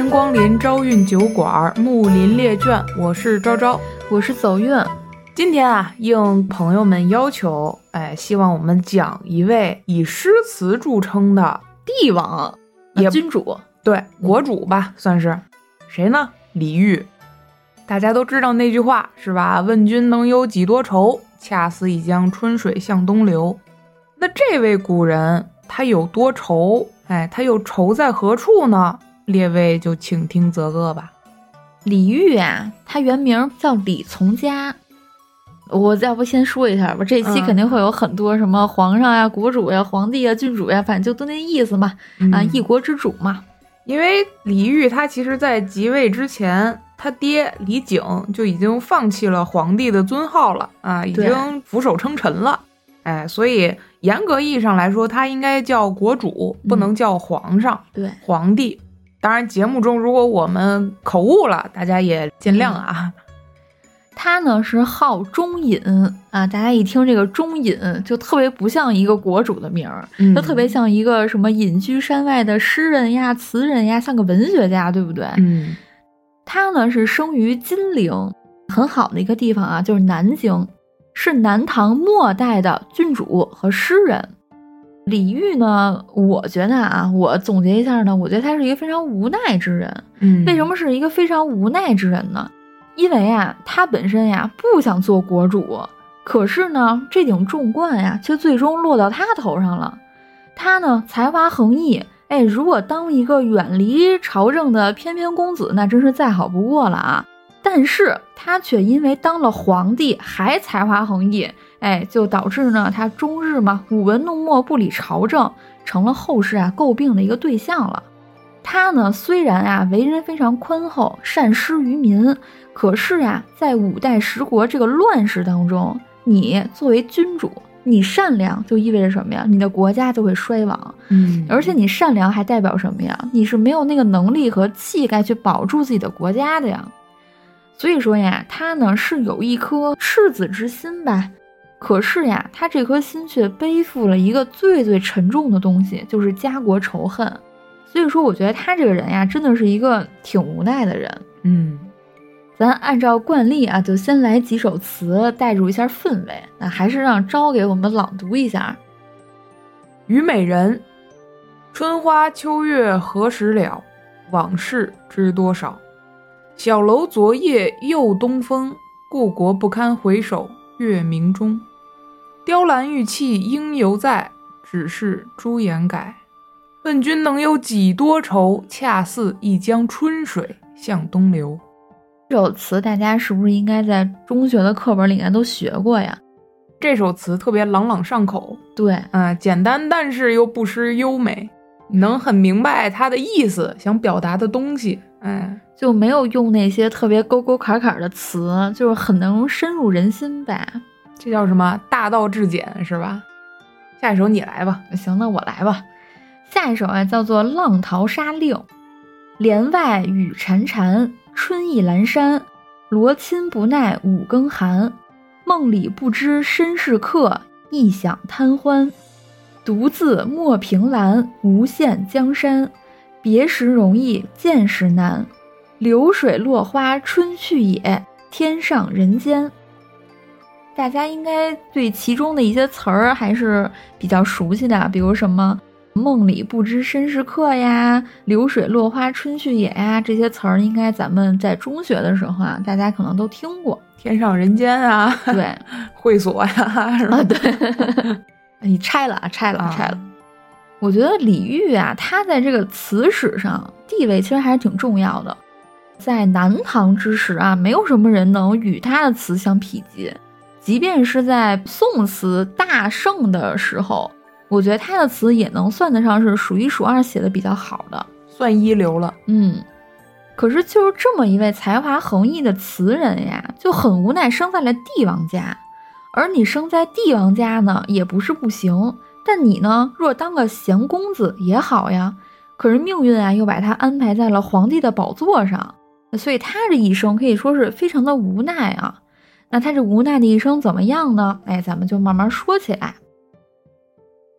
迎光临朝运酒馆木林列卷，我是昭昭，我是走运。今天啊，应朋友们要求，哎，希望我们讲一位以诗词著称的帝王，也君主，对，国主吧，算是谁呢？李煜。大家都知道那句话是吧？问君能有几多愁？恰似一江春水向东流。那这位古人他有多愁？哎，他又愁在何处呢？列位就请听则个吧。李煜啊，他原名叫李从嘉。我要不先说一下吧，这期肯定会有很多什么皇上呀、国主呀、皇帝呀、郡主呀，反正就都那意思嘛。啊，一国之主嘛。因为李煜他其实在即位之前，他爹李璟就已经放弃了皇帝的尊号了啊，已经俯首称臣了。哎，所以严格意义上来说，他应该叫国主，不能叫皇上。对，皇帝。当然，节目中如果我们口误了，大家也见谅啊。他呢是号中隐啊，大家一听这个中隐就特别不像一个国主的名儿，就特别像一个什么隐居山外的诗人呀、词人呀，像个文学家，对不对？嗯，他呢是生于金陵，很好的一个地方啊，就是南京，是南唐末代的郡主和诗人。李煜呢，我觉得啊，我总结一下呢，我觉得他是一个非常无奈之人。嗯，为什么是一个非常无奈之人呢？因为啊，他本身呀不想做国主，可是呢，这顶重冠呀却最终落到他头上了。他呢才华横溢，哎，如果当一个远离朝政的翩翩公子，那真是再好不过了啊。但是他却因为当了皇帝还才华横溢，哎，就导致呢他终日嘛舞文弄墨不理朝政，成了后世啊诟病的一个对象了。他呢虽然啊为人非常宽厚，善施于民。可是呀，在五代十国这个乱世当中，你作为君主，你善良就意味着什么呀？你的国家就会衰亡。嗯，而且你善良还代表什么呀？你是没有那个能力和气概去保住自己的国家的呀。所以说呀，他呢是有一颗赤子之心吧。可是呀，他这颗心却背负了一个最最沉重的东西，就是家国仇恨。所以说，我觉得他这个人呀，真的是一个挺无奈的人。嗯。咱按照惯例啊，就先来几首词带入一下氛围。那还是让昭给我们朗读一下《虞美人》：春花秋月何时了？往事知多少？小楼昨夜又东风，故国不堪回首月明中。雕栏玉砌应犹在，只是朱颜改。问君能有几多愁？恰似一江春水向东流。这首词大家是不是应该在中学的课本里面都学过呀？这首词特别朗朗上口，对，啊，简单但是又不失优美，你能很明白它的意思，想表达的东西，哎，就没有用那些特别沟沟坎坎的词，就是很能深入人心吧？这叫什么大道至简是吧？下一首你来吧，行，那我来吧。下一首啊，叫做《浪淘沙令》，帘外雨潺潺。春意阑珊，罗衾不耐五更寒。梦里不知身是客，一想贪欢。独自莫凭栏，无限江山。别时容易见时难。流水落花春去也，天上人间。大家应该对其中的一些词儿还是比较熟悉的，比如什么？梦里不知身是客呀，流水落花春去也呀，这些词儿应该咱们在中学的时候啊，大家可能都听过。天上人间啊，对，会所呀，啊，对，你拆了啊，拆了，拆了。我觉得李煜啊，他在这个词史上地位其实还是挺重要的，在南唐之时啊，没有什么人能与他的词相匹敌，即便是在宋词大盛的时候。我觉得他的词也能算得上是数一数二写的比较好的，算一流了。嗯，可是就是这么一位才华横溢的词人呀，就很无奈生在了帝王家。而你生在帝王家呢，也不是不行。但你呢，若当个闲公子也好呀。可是命运啊，又把他安排在了皇帝的宝座上，所以他这一生可以说是非常的无奈啊。那他这无奈的一生怎么样呢？哎，咱们就慢慢说起来。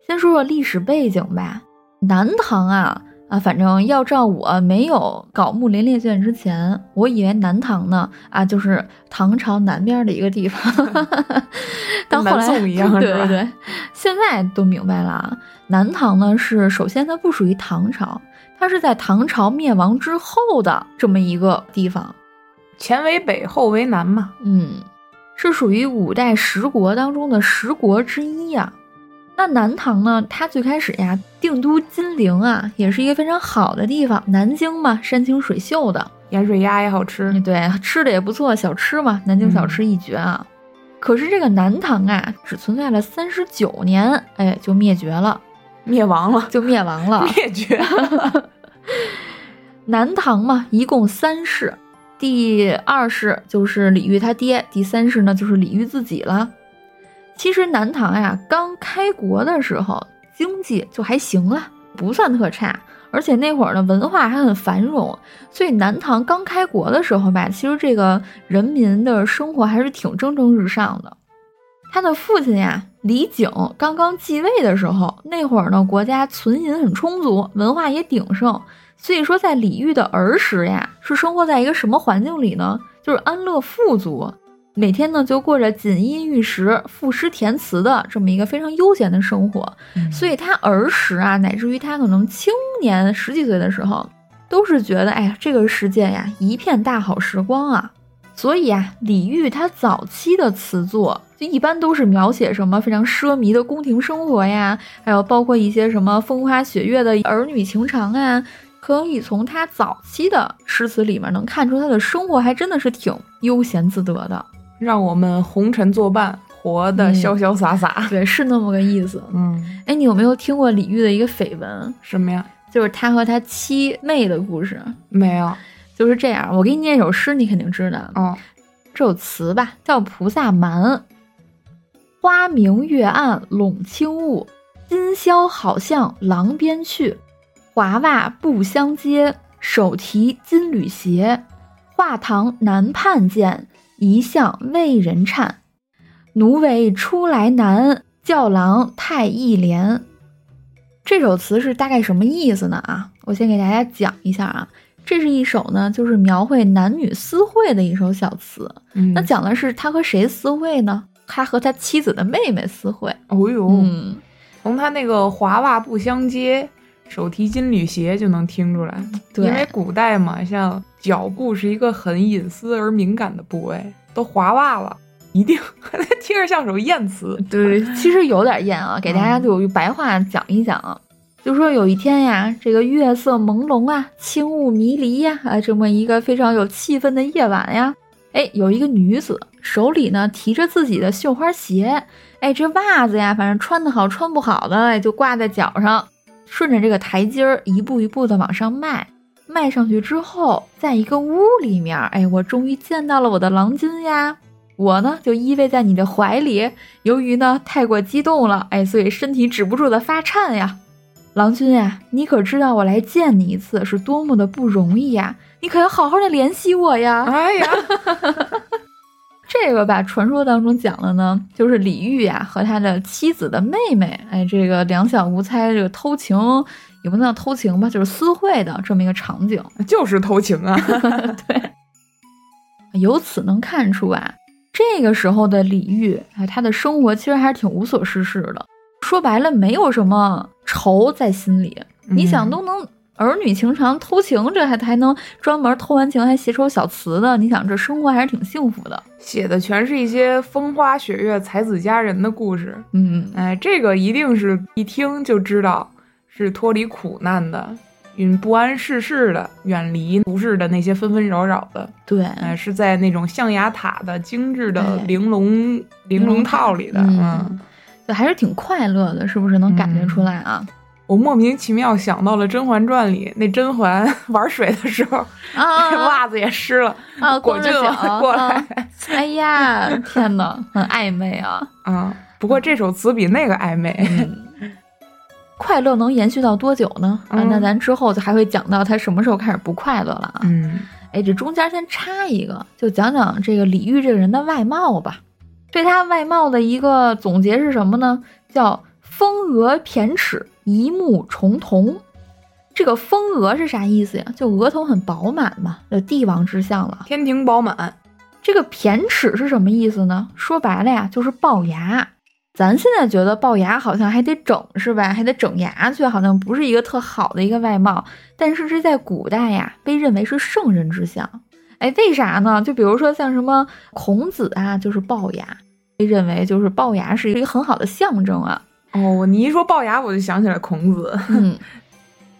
先说说历史背景吧。南唐啊，啊，反正要照我没有搞木林列卷之前，我以为南唐呢啊就是唐朝南边的一个地方，但后来南宋一样对对对，现在都明白了啊，南唐呢是首先它不属于唐朝，它是在唐朝灭亡之后的这么一个地方，前为北，后为南嘛。嗯，是属于五代十国当中的十国之一呀、那南唐呢，它最开始呀，定都金陵啊，也是一个非常好的地方。南京嘛，山清水秀的，盐水鸭也好吃，对，吃的也不错，小吃嘛，南京小吃一绝啊。可是这个南唐啊，只存在了三十九年，哎，就灭绝了，灭亡了，就灭亡了。灭绝了。南唐嘛，一共三世，第二世就是李煜他爹，第三世呢就是李煜自己了。其实南唐呀，刚开国的时候经济就还行了，不算特差，而且那会儿呢文化还很繁荣，所以南唐刚开国的时候吧，其实这个人民的生活还是挺蒸蒸日上的。他的父亲呀，李璟刚刚继位的时候，那会儿呢国家存银很充足，文化也鼎盛，所以说在李煜的儿时呀，是生活在一个什么环境里呢？就是安乐富足。每天呢，就过着锦衣玉食、赋诗填词的这么一个非常悠闲的生活，所以他儿时啊，乃至于他可能青年十几岁的时候，都是觉得，哎呀，这个世界呀，一片大好时光啊。所以啊，李煜他早期的词作就一般都是描写什么非常奢靡的宫廷生活呀，还有包括一些什么风花雪月的儿女情长啊。可以从他早期的诗词里面能看出，他的生活还真的是挺悠闲自得的。让我们红尘作伴，活得潇潇洒洒。对，是那么个意思。嗯，哎，你有没有听过李煜的一个绯闻？什么呀？就是他和他七妹的故事。没有。就是这样，我给你念一首诗，你肯定知道。哦，这首词吧，叫《菩萨蛮》。花明月暗笼轻雾，今宵好向廊边去。华袜不相接，手提金缕鞋。画堂南畔见，一向为人颤。奴为出来难，教郎太易怜。这首词是大概什么意思呢？啊，我先给大家讲一下啊。这是一首呢，就是描绘男女私会的一首小词。嗯、那讲的是他和谁私会呢？他和他妻子的妹妹私会。哦呦，嗯，从他那个华袜不相接，手提金缕鞋就能听出来。对，因为古代嘛，像脚部是一个很隐私而敏感的部位，都滑袜了，一定听着像首艳词。对，其实有点艳啊，给大家就用白话讲一讲啊。就说有一天呀，这个月色朦胧啊，轻雾迷离呀，啊，这么一个非常有气氛的夜晚呀，哎，有一个女子手里呢提着自己的绣花鞋，哎，这袜子呀，反正穿的好穿不好的，哎，就挂在脚上，顺着这个台阶儿一步一步的往上迈，迈上去之后，在一个屋里面，哎，我终于见到了我的郎君呀。我呢就依偎在你的怀里，由于呢太过激动了，哎，所以身体止不住的发颤呀。郎君呀，你可知道我来见你一次是多么的不容易呀？你可要好好的联系我呀！哎呀，这个吧，传说当中讲的呢，就是李煜呀和他的妻子的妹妹，哎，这个两小无猜，这个偷情也不能叫偷情吧，就是私会的这么一个场景，就是偷情啊！对，由此能看出啊，这个时候的李煜，哎，他的生活其实还是挺无所事事的。说白了，没有什么愁在心里。嗯、你想都能儿女情长、偷情，这还还能专门偷完情还写首小词的。你想这生活还是挺幸福的。写的全是一些风花雪月、才子佳人的故事。嗯，哎，这个一定是一听就知道是脱离苦难的，嗯，不谙世事的，远离俗世的那些纷纷扰扰的。对，哎，是在那种象牙塔的精致的哎玲珑玲珑套里的。嗯。嗯就还是挺快乐的，是不是能感觉出来啊？嗯、我莫名其妙想到了《甄嬛传》里那甄嬛玩水的时候，啊，袜子也湿了啊，果着脚过来、啊。哎呀，天哪，很暧昧啊！啊，不过这首词比那个暧昧。嗯、快乐能延续到多久呢？嗯、啊，那咱之后就还会讲到他什么时候开始不快乐了啊？嗯，哎，这中间先插一个，就讲讲这个李煜这个人的外貌吧。对他外貌的一个总结是什么呢？叫风额骈齿，一目重瞳。这个丰额是啥意思呀？就额头很饱满嘛，就帝王之相了。天庭饱满。这个骈齿是什么意思呢？说白了呀，就是龅牙。咱现在觉得龅牙好像还得整是吧？还得整牙去，好像不是一个特好的一个外貌。但是这在古代呀，被认为是圣人之相。哎，为啥呢？就比如说像什么孔子啊，就是龅牙，被认为就是龅牙是一个很好的象征啊。哦，你一说龅牙，我就想起来孔子。嗯，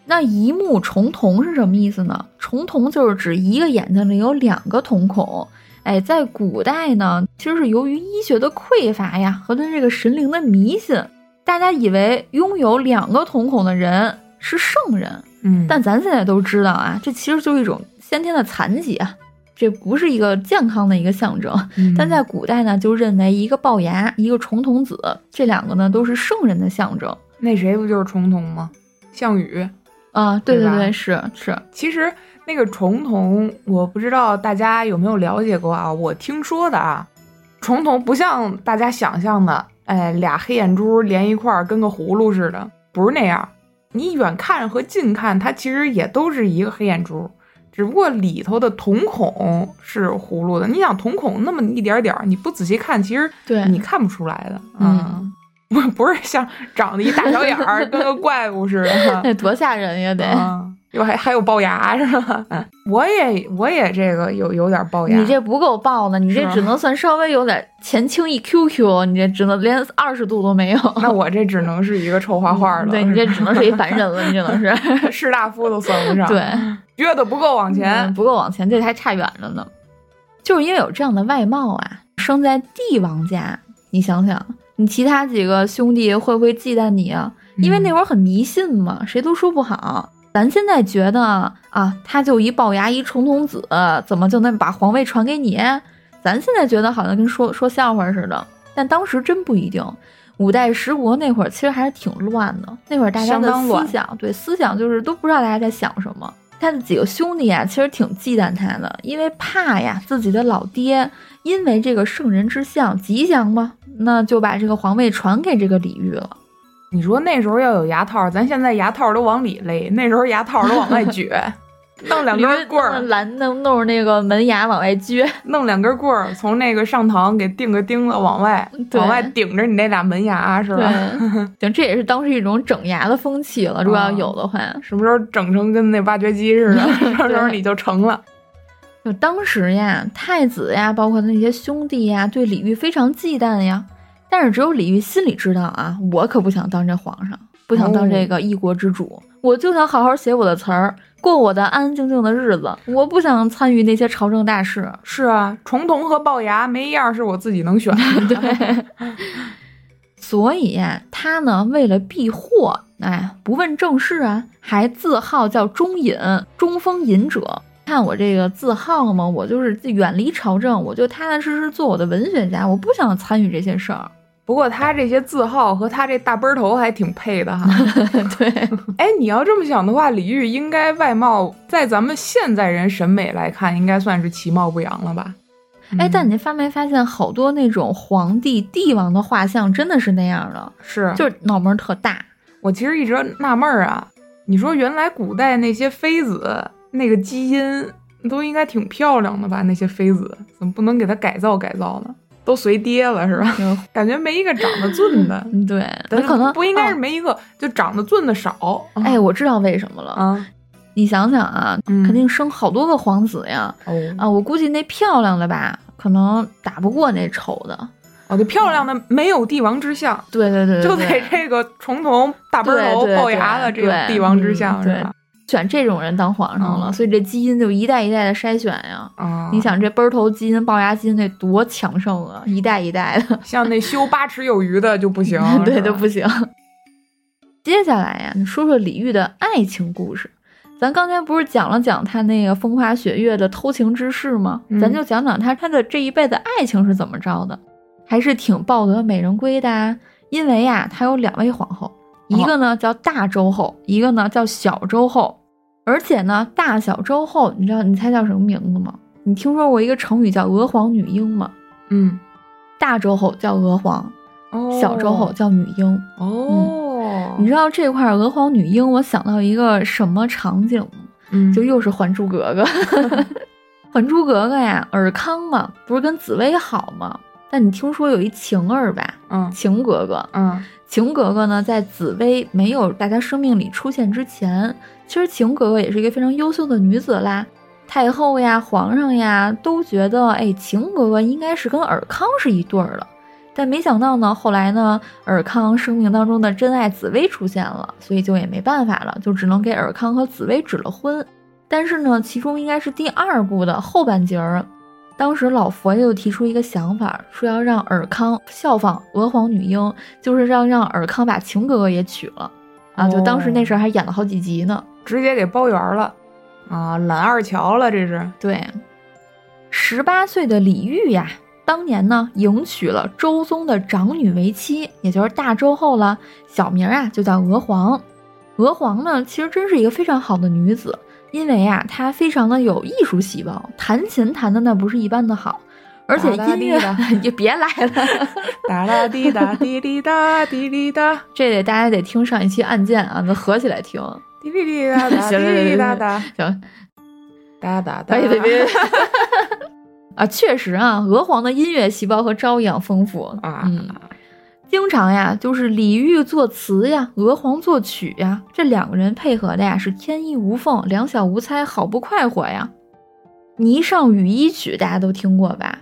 那一目重瞳是什么意思呢？重瞳就是指一个眼睛里有两个瞳孔。哎，在古代呢，其实是由于医学的匮乏呀，和对这个神灵的迷信，大家以为拥有两个瞳孔的人是圣人。嗯，但咱现在都知道啊，这其实就是一种先天的残疾啊，这不是一个健康的一个象征。但在古代呢，就认为一个龅牙，一个重瞳子，这两个呢都是圣人的象征。那谁不就是重瞳吗？项羽啊，对对对，是是，其实。那个重瞳，我不知道大家有没有了解过啊？我听说的啊，重瞳不像大家想象的，哎，俩黑眼珠连一块儿跟个葫芦似的，不是那样。你远看和近看，它其实也都是一个黑眼珠，只不过里头的瞳孔是葫芦的。你想瞳孔那么一点点儿，你不仔细看，其实对你看不出来的。嗯，不不是像长得一大小眼儿，跟个怪物似的，那多吓人呀！得。又还还有龅牙是吧？我也我也这个有有点龅牙。你这不够龅呢，你这只能算稍微有点前倾一 QQ，你这只能连二十度都没有。那我这只能是一个臭画画了。对你这只能是一凡人了，你只能是 士大夫都算不上。对，觉得不够往前，不够往前，这还差远着呢。就是因为有这样的外貌啊，生在帝王家，你想想，你其他几个兄弟会不会忌惮你啊？因为那会儿很迷信嘛，谁都说不好。咱现在觉得啊，他就一龅牙一重瞳子，怎么就能把皇位传给你？咱现在觉得好像跟说说笑话似的，但当时真不一定。五代十国那会儿其实还是挺乱的，那会儿大家的思想对思想就是都不知道大家在想什么。他的几个兄弟啊，其实挺忌惮他的，因为怕呀自己的老爹因为这个圣人之相吉祥嘛，那就把这个皇位传给这个李煜了。你说那时候要有牙套，咱现在牙套都往里勒，那时候牙套都往外 撅，弄两根棍儿，拦弄弄着那个门牙往外撅，弄两根棍儿从那个上膛给钉个钉子往外，往外顶着你那俩门牙是吧？行，这也是当时一种整牙的风气了。如果要有的话，什么时候整成跟那挖掘机似的，到时候你就成了。就当时呀，太子呀，包括那些兄弟呀，对李煜非常忌惮呀。但是只有李煜心里知道啊，我可不想当这皇上，不想当这个一国之主，我就想好好写我的词儿，过我的安安静静的日子，我不想参与那些朝政大事。是啊，重瞳和龅牙没一样是我自己能选的。对，所以，他呢为了避祸，哎，不问政事啊，还自号叫中隐，中风隐者。看我这个字号嘛，我就是远离朝政，我就踏踏实实做我的文学家，我不想参与这些事儿。不过他这些字号和他这大背头还挺配的哈。对，哎，你要这么想的话，李煜应该外貌在咱们现在人审美来看，应该算是其貌不扬了吧？哎，但你发没发现，好多那种皇帝、帝王的画像真的是那样的，是，就是脑门特大。我其实一直纳闷儿啊，你说原来古代那些妃子那个基因都应该挺漂亮的吧？那些妃子怎么不能给她改造改造呢？都随爹了是吧？感觉没一个长得俊的。对，那可能不应该是没一个，就长得俊的少。哎，我知道为什么了啊！你想想啊，肯定生好多个皇子呀。啊，我估计那漂亮的吧，可能打不过那丑的。哦，这漂亮的没有帝王之相。对对对，就得这个重瞳、大背头、龅牙的这个帝王之相是吧？选这种人当皇上了，所以这基因就一代一代的筛选呀。你想这背头基因、龅牙基因得多强盛啊，一代一代的。像那修八尺有余的就不行，对，就不行。接下来呀，你说说李煜的爱情故事。咱刚才不是讲了讲他那个风花雪月的偷情之事吗？咱就讲讲他他的这一辈子爱情是怎么着的，还是挺抱得美人归的。啊因为呀，他有两位皇后，一个呢叫大周后，一个呢叫小周后。而且呢，大小周后，你知道你猜叫什么名字吗？你听说过一个成语叫“娥皇女英”吗？嗯，大周后叫娥皇，小周后叫女英。哦，哦，你知道这块娥皇女英，我想到一个什么场景吗？嗯，就又是《还珠格格》。《还珠格格》呀，尔康嘛，不是跟紫薇好吗？但你听说有一晴儿吧？嗯晴格格，嗯晴格格呢，在紫薇没有大家生命里出现之前，其实晴格格也是一个非常优秀的女子啦。太后呀、皇上呀都觉得，哎，晴格格应该是跟尔康是一对儿的。但没想到呢，后来呢，尔康生命当中的真爱紫薇出现了，所以就也没办法了，就只能给尔康和紫薇指了婚。但是呢，其中应该是第二部的后半截儿，当时老佛爷就提出一个想法，说要让尔康效仿娥皇女英，就是让让尔康把晴格格也娶了啊！就当时那时候还演了好几集呢。直接给包圆了啊，揽二乔了，这是。对，十八岁的李煜呀，当年呢迎娶了周宗的长女为妻，也就是大周后了，小名啊就叫娥皇。娥皇呢，其实真是一个非常好的女子，因为啊，她非常的有艺术细胞，弹琴弹的那不是一般的好，而且音乐滴哒也别来了，哒啦滴哒滴滴哒滴滴哒这得大家得听上一期案件啊，那合起来听。滴滴滴哒 哒滴滴哒哒行，哒哒哒。别别别！啊，确实啊，娥皇的音乐细胞和朝一样丰富啊嗯，经常呀，就是李煜作词呀，娥皇作曲呀，这两个人配合的呀是天衣无缝，两小无猜，好不快活呀。《霓裳羽衣曲》大家都听过吧？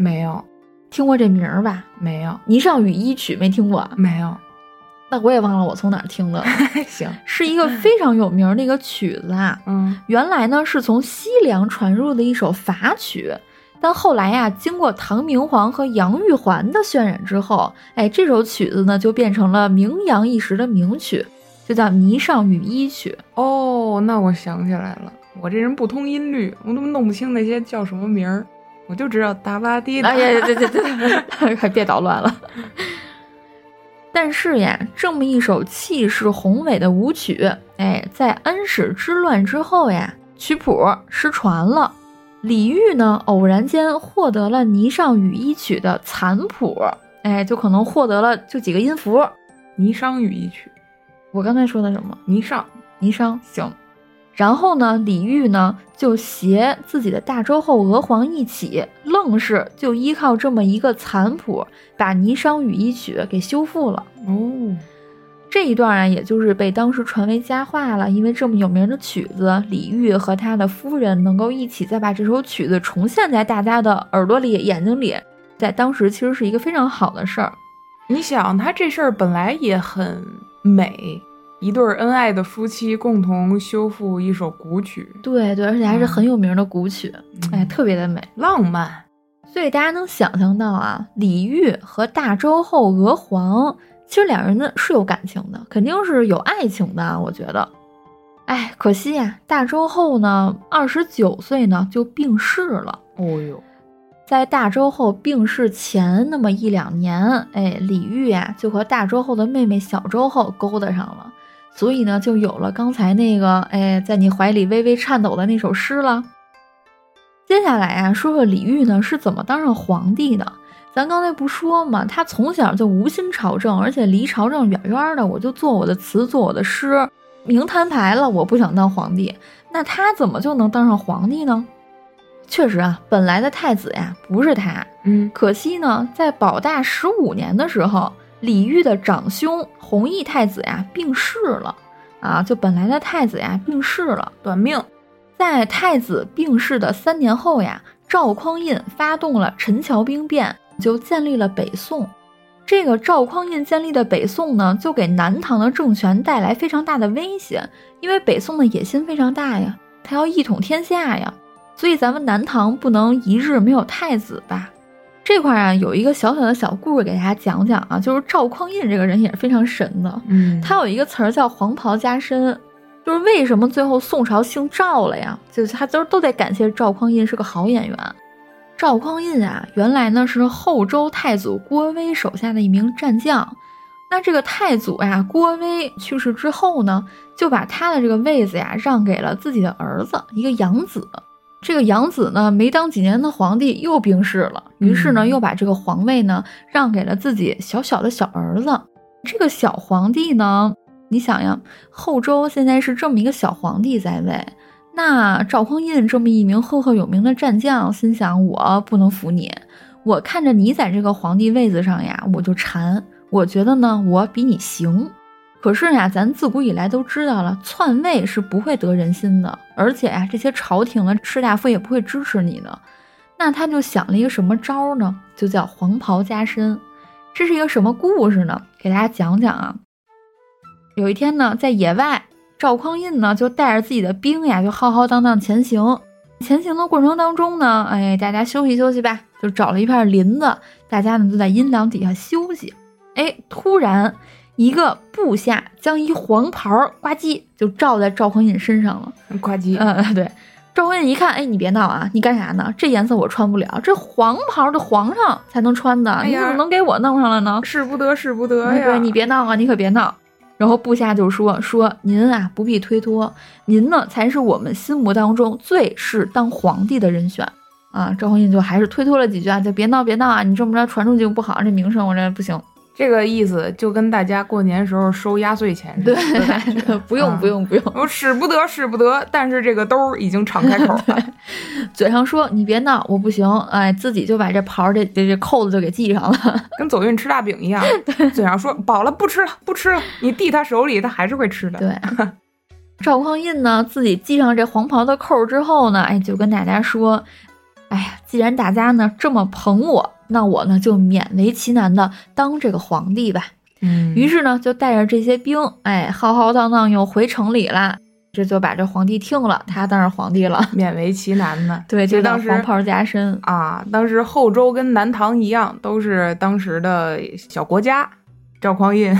没有。听过这名儿吧？没有《霓裳羽衣曲》没听过，没有，那我也忘了我从哪儿听的了，行，是一个非常有名儿的一个曲子啊。嗯。原来呢是从西凉传入的一首法曲，但后来呀，经过唐明皇和杨玉环的渲染之后，哎，这首曲子呢就变成了名扬一时的名曲，就叫《霓裳羽衣曲》。哦，那我想起来了，我这人不通音律，我都弄不清那些叫什么名儿，我就知道哒吧滴哒。哎呀，对对对，快别捣乱了。但是呀，这么一首气势宏伟的舞曲，哎，在安史之乱之后呀，曲谱失传了。李煜呢，偶然间获得了《霓裳羽衣曲》的残谱，哎，就可能获得了就几个音符。霓裳羽衣曲，我刚才说的什么？霓裳。霓裳行。然后呢，李煜呢就携自己的大周后娥皇一起，愣是就依靠这么一个残谱，把《霓裳羽衣曲》给修复了。哦，这一段啊，也就是被当时传为佳话了。因为这么有名的曲子，李煜和他的夫人能够一起再把这首曲子重现在大家的耳朵里、眼睛里，在当时其实是一个非常好的事儿。你想，他这事儿本来也很美，一对儿恩爱的夫妻共同修复一首古曲，对对，而且还是很有名的古曲，哎，特别的美。浪漫。所以大家能想象到啊，李煜和大周后娥皇，其实两人呢是有感情的，肯定是有爱情的啊。我觉得，哎，可惜呀、大周后呢，二十九岁呢就病逝了。哦呦，在大周后病逝前那么一两年，哎，李煜呀就和大周后的妹妹小周后勾搭上了，所以呢就有了刚才那个哎，在你怀里微微颤抖的那首诗了。接下来啊，说说李煜呢是怎么当上皇帝的。咱刚才不说嘛，他从小就无心朝政，而且离朝政远远的，我就做我的词，做我的诗，明摊牌了，我不想当皇帝。那他怎么就能当上皇帝呢？确实啊，本来的太子呀不是他，嗯，可惜呢，在保大十五年的时候，李煜的长兄弘毅太子呀病逝了，啊，就本来的太子呀病逝了。短命。在太子病逝的三年后呀，赵匡胤发动了陈桥兵变，就建立了北宋。这个赵匡胤建立的北宋呢，就给南唐的政权带来非常大的威胁，因为北宋的野心非常大呀，他要一统天下呀，所以咱们南唐不能一日没有太子吧？这块啊，有一个小小的小故事给大家讲讲啊，就是赵匡胤这个人也是非常神的，嗯，他有一个词儿叫黄袍加身，就是为什么最后宋朝姓赵了呀？就是他都都得感谢赵匡胤是个好演员。赵匡胤啊，原来呢是后周太祖郭威手下的一名战将。那这个太祖呀，郭威去世之后呢，就把他的这个位子呀让给了自己的儿子，一个养子。这个养子呢，没当几年的皇帝又病逝了，于是呢，嗯又把这个皇位呢让给了自己小小的小儿子。这个小皇帝呢，你想呀，后周现在是这么一个小皇帝在位，那赵匡胤这么一名赫赫有名的战将，心想我不能服你，我看着你在这个皇帝位子上呀，我就馋，我觉得呢，我比你行。可是呀，咱自古以来都知道了，篡位是不会得人心的，而且呀，这些朝廷的士大夫也不会支持你的。那他就想了一个什么招呢？就叫黄袍加身。这是一个什么故事呢？给大家讲讲啊。有一天呢，在野外，赵匡胤呢就带着自己的兵呀，就浩浩荡荡前行。前行的过程当中呢，哎，大家休息休息吧，就找了一片林子，大家呢就在阴凉底下休息。哎，突然一个部下将一黄袍呱唧就罩在赵匡胤身上了。呱唧，嗯，对。赵匡胤一看，哎，你别闹啊！你干啥呢？这颜色我穿不了，这黄袍的皇上才能穿的，你怎么能给我弄上了呢？使不得，使不得呀！对，你别闹啊，你可别闹。然后部下就说：“说您啊，不必推脱，您呢才是我们心目当中最是当皇帝的人选啊！”赵匡胤就还是推脱了几句啊，就别闹别闹啊！你这么着传出去不好，这名声我这不行。这个意思就跟大家过年时候收压岁钱似的，对，不用不用不用，我使不得使不得，但是这个兜已经敞开口了，嘴上说你别闹，我不行，哎，自己就把这袍这这这扣子就给系上了，跟走运吃大饼一样，嘴上说饱了不吃了不吃了，你递他手里他还是会吃的。对，赵匡胤呢自己系上这黄袍的扣之后呢，哎，就跟大家说，哎呀，既然大家呢这么捧我。那我呢就勉为其难的当这个皇帝吧。嗯，于是呢就带着这些兵，哎，浩浩荡荡又回城里啦。这就把这皇帝听了，他当上皇帝了。勉为其难呢？对，就当黄袍加身啊。当时后周跟南唐一样，都是当时的小国家。赵匡胤，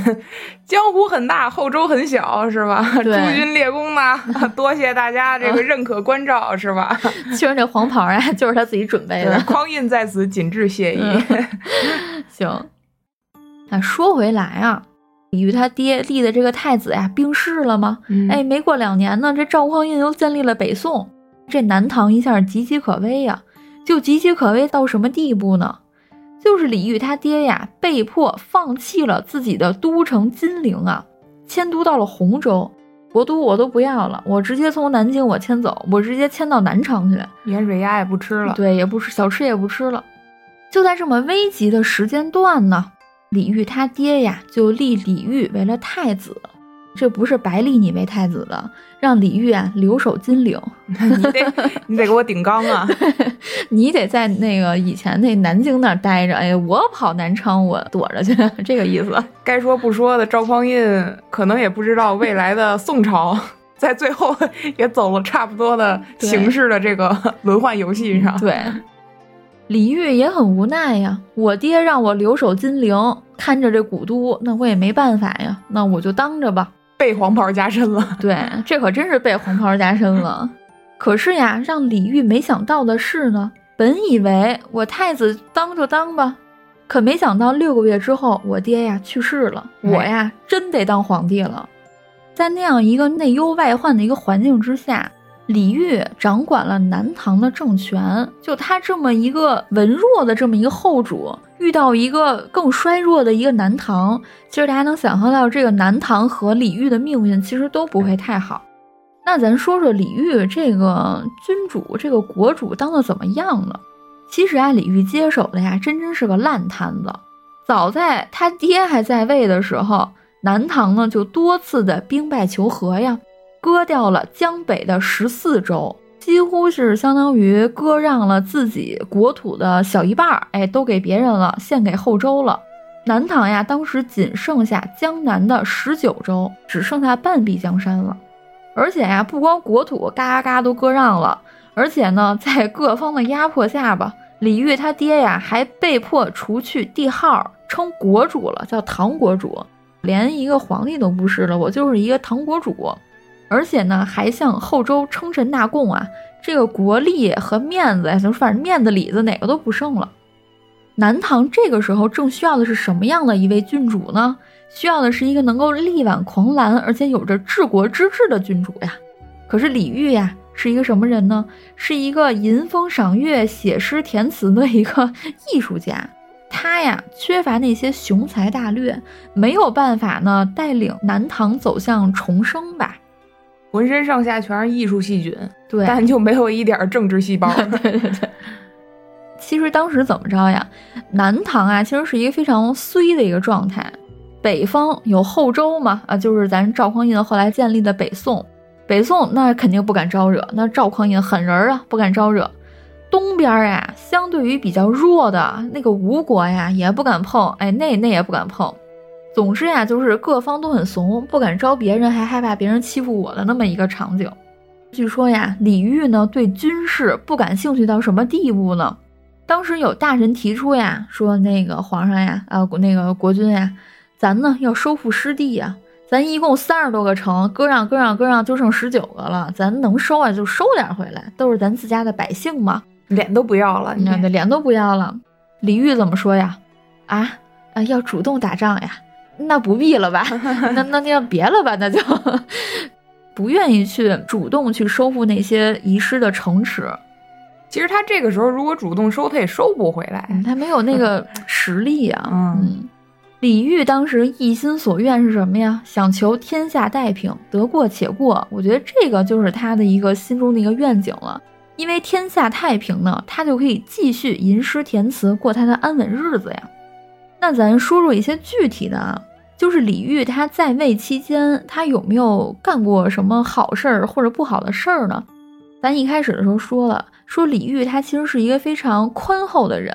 江湖很大，后周很小，是吧？诸军列功呢，多谢大家这个认可关照，是吧？其实这黄袍呀，就是他自己准备的。匡胤在此谨致谢意。行，那说回来啊，李煜他爹立的这个太子呀，病逝了吗？哎，没过两年呢，这赵匡胤又建立了北宋，这南唐一下岌岌可危呀，就岌岌可危到什么地步呢？就是李煜他爹呀，被迫放弃了自己的都城金陵啊，迁都到了洪州。国都我都不要了，我直接从南京我迁走，我直接迁到南昌去，连水鸭也不吃了，对，也不吃小吃也不吃了。就在这么危急的时间段呢，李煜他爹呀，就立李煜为了太子。这不是白立你为太子的，让李煜啊留守金陵。你得你得给我顶缸啊！你得在那个以前那南京那儿待着。哎，我跑南昌，我躲着去，这个意思。该说不说的，赵匡胤可能也不知道未来的宋朝在最后也走了差不多的形式的这个轮换游戏上。对，李煜也很无奈呀。我爹让我留守金陵，看着这古都，那我也没办法呀。那我就当着吧。被黄袍加身了，对，这可真是被黄袍加身了。可是呀，让李煜没想到的是呢，本以为我太子当就当吧，可没想到六个月之后，我爹呀去世了，我呀真得当皇帝了。在那样一个内忧外患的一个环境之下。李煜掌管了南唐的政权，就他这么一个文弱的这么一个后主，遇到一个更衰弱的一个南唐，其实大家能想象到这个南唐和李煜的命运其实都不会太好。那咱说说李煜这个君主，这个国主当的怎么样呢？其实啊，李煜接手的呀，真真是个烂摊子。早在他爹还在位的时候，南唐呢就多次的兵败求和呀。割掉了江北的十四州，几乎是相当于割让了自己国土的小一半儿，哎，都给别人了，献给后周了。南唐呀，当时仅剩下江南的十九州，只剩下半壁江山了。而且呀，不光国土嘎嘎都割让了，而且呢，在各方的压迫下吧，李煜他爹呀，还被迫除去帝号，称国主了，叫唐国主，连一个皇帝都不是了，我就是一个唐国主。而且呢，还向后周称臣纳贡啊，这个国力和面子呀，就反正面子里子哪个都不剩了。南唐这个时候正需要的是什么样的一位君主呢？需要的是一个能够力挽狂澜，而且有着治国之志的君主呀。可是李煜呀，是一个什么人呢？是一个吟风赏月、写诗填词的一个艺术家。他呀缺乏那些雄才大略，没有办法呢带领南唐走向重生吧。浑身上下全是艺术细菌，对，但就没有一点政治细胞。对对对。其实当时怎么着呀？南唐啊，其实是一个非常衰的一个状态。北方有后周嘛，啊，就是咱赵匡胤后来建立的北宋。北宋那肯定不敢招惹，那赵匡胤狠人啊，不敢招惹。东边呀，相对于比较弱的那个吴国呀，也不敢碰，哎，那那也不敢碰。总之呀，就是各方都很怂，不敢招别人，还害怕别人欺负我的那么一个场景。据说呀，李煜呢对军事不感兴趣到什么地步呢？当时有大臣提出呀，说那个皇上呀，啊，那个国君呀，咱呢要收复失地呀。咱一共三十多个城，割让割让割让，就剩十九个了。咱能收啊，就收点回来，都是咱自家的百姓嘛。脸都不要了，你看，脸都不要了。李煜怎么说呀？啊啊，要主动打仗呀？那不必了吧？那那那别了吧？那就不愿意去主动去收复那些遗失的城池。其实他这个时候如果主动收，他也收不回来，他没有那个 实力啊。嗯。李煜当时一心所愿是什么呀？想求天下太平，得过且过。我觉得这个就是他的一个心中的一个愿景了。因为天下太平呢，他就可以继续吟诗填词，过他的安稳日子呀。那咱说说一些具体的啊，就是李煜他在位期间，他有没有干过什么好事儿或者不好的事儿呢？咱一开始的时候说了，说李煜他其实是一个非常宽厚的人。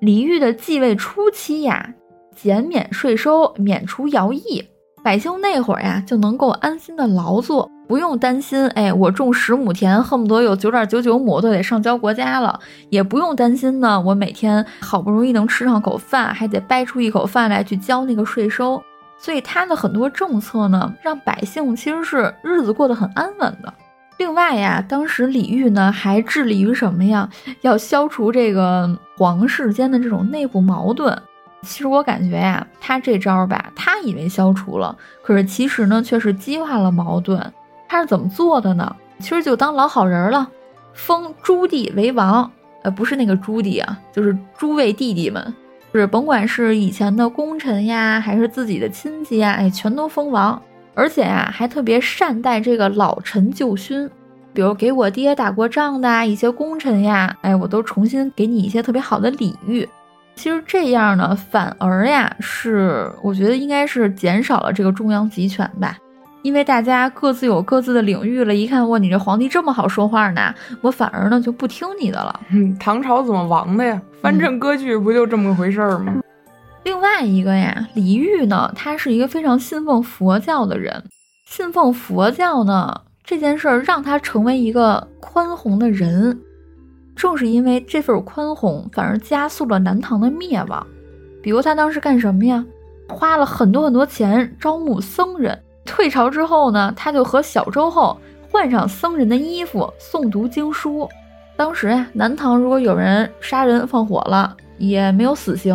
李煜的继位初期呀。减免税收，免除徭役，百姓那会儿呀就能够安心的劳作，不用担心，哎，我种十亩田，恨不得有九点九九亩都得上交国家了，也不用担心呢，我每天好不容易能吃上口饭，还得掰出一口饭来去交那个税收。所以他的很多政策呢，让百姓其实是日子过得很安稳的。另外呀，当时李煜呢还致力于什么呀？要消除这个皇室间的这种内部矛盾。其实我感觉呀，他这招吧，他以为消除了，可是其实呢，却是激化了矛盾。他是怎么做的呢？其实就当老好人了，封朱棣为王，呃，不是那个朱棣啊，就是诸位弟弟们，是甭管是以前的功臣呀，还是自己的亲戚呀，哎，全都封王。而且呀，还特别善待这个老臣旧勋，比如给我爹打过仗的啊一些功臣呀，哎，我都重新给你一些特别好的礼遇。其实这样呢，反而呀是，我觉得应该是减少了这个中央集权吧，因为大家各自有各自的领域了，一看哇，你这皇帝这么好说话呢，我反而呢就不听你的了。嗯，唐朝怎么亡的呀？藩镇割据不就这么回事儿吗？另外一个呀，李煜呢，他是一个非常信奉佛教的人，信奉佛教呢这件事儿让他成为一个宽宏的人。正是因为这份宽宏，反而加速了南唐的灭亡。比如他当时干什么呀？花了很多很多钱招募僧人。退朝之后呢，他就和小周后换上僧人的衣服，诵读经书。当时呀，南唐如果有人杀人放火了，也没有死刑，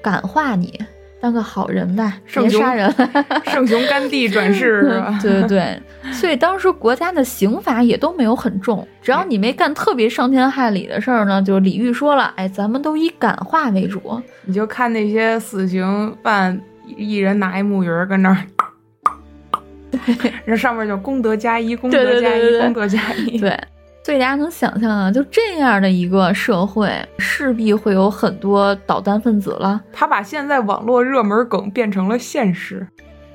感化你。当个好人吧，别杀人。圣雄甘地转世 是吧？对对对，所以当时国家的刑罚也都没有很重，只要你没干特别伤天害理的事儿呢，就李煜说了，哎，咱们都以感化为主。你就看那些死刑犯，一人拿一木鱼儿跟那儿，这上面就功德加一，功德加一，功德加一，对。所以大家能想象啊，就这样的一个社会，势必会有很多捣蛋分子了。他把现在网络热门梗变成了现实。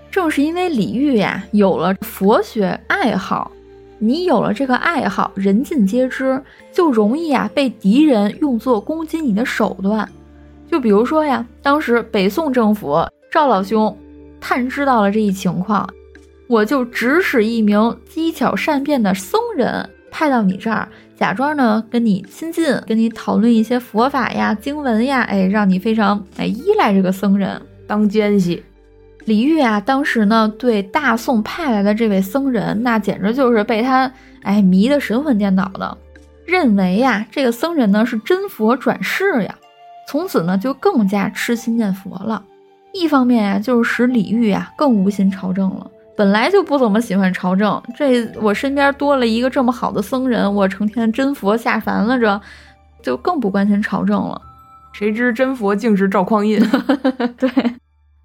正是因为李煜呀有了佛学爱好，你有了这个爱好，人尽皆知，就容易啊被敌人用作攻击你的手段。就比如说呀，当时北宋政府赵老兄探知到了这一情况，我就指使一名机巧善变的僧人。派到你这儿，假装呢跟你亲近，跟你讨论一些佛法呀、经文呀，哎，让你非常哎依赖这个僧人当奸细。李煜啊，当时呢对大宋派来的这位僧人，那简直就是被他哎迷得神魂颠倒的，认为呀这个僧人呢是真佛转世呀，从此呢就更加痴心念佛了。一方面呀，就是使李煜呀更无心朝政了。本来就不怎么喜欢朝政，这我身边多了一个这么好的僧人，我成天真佛下凡了，这就更不关心朝政了。谁知真佛竟是赵匡胤。对，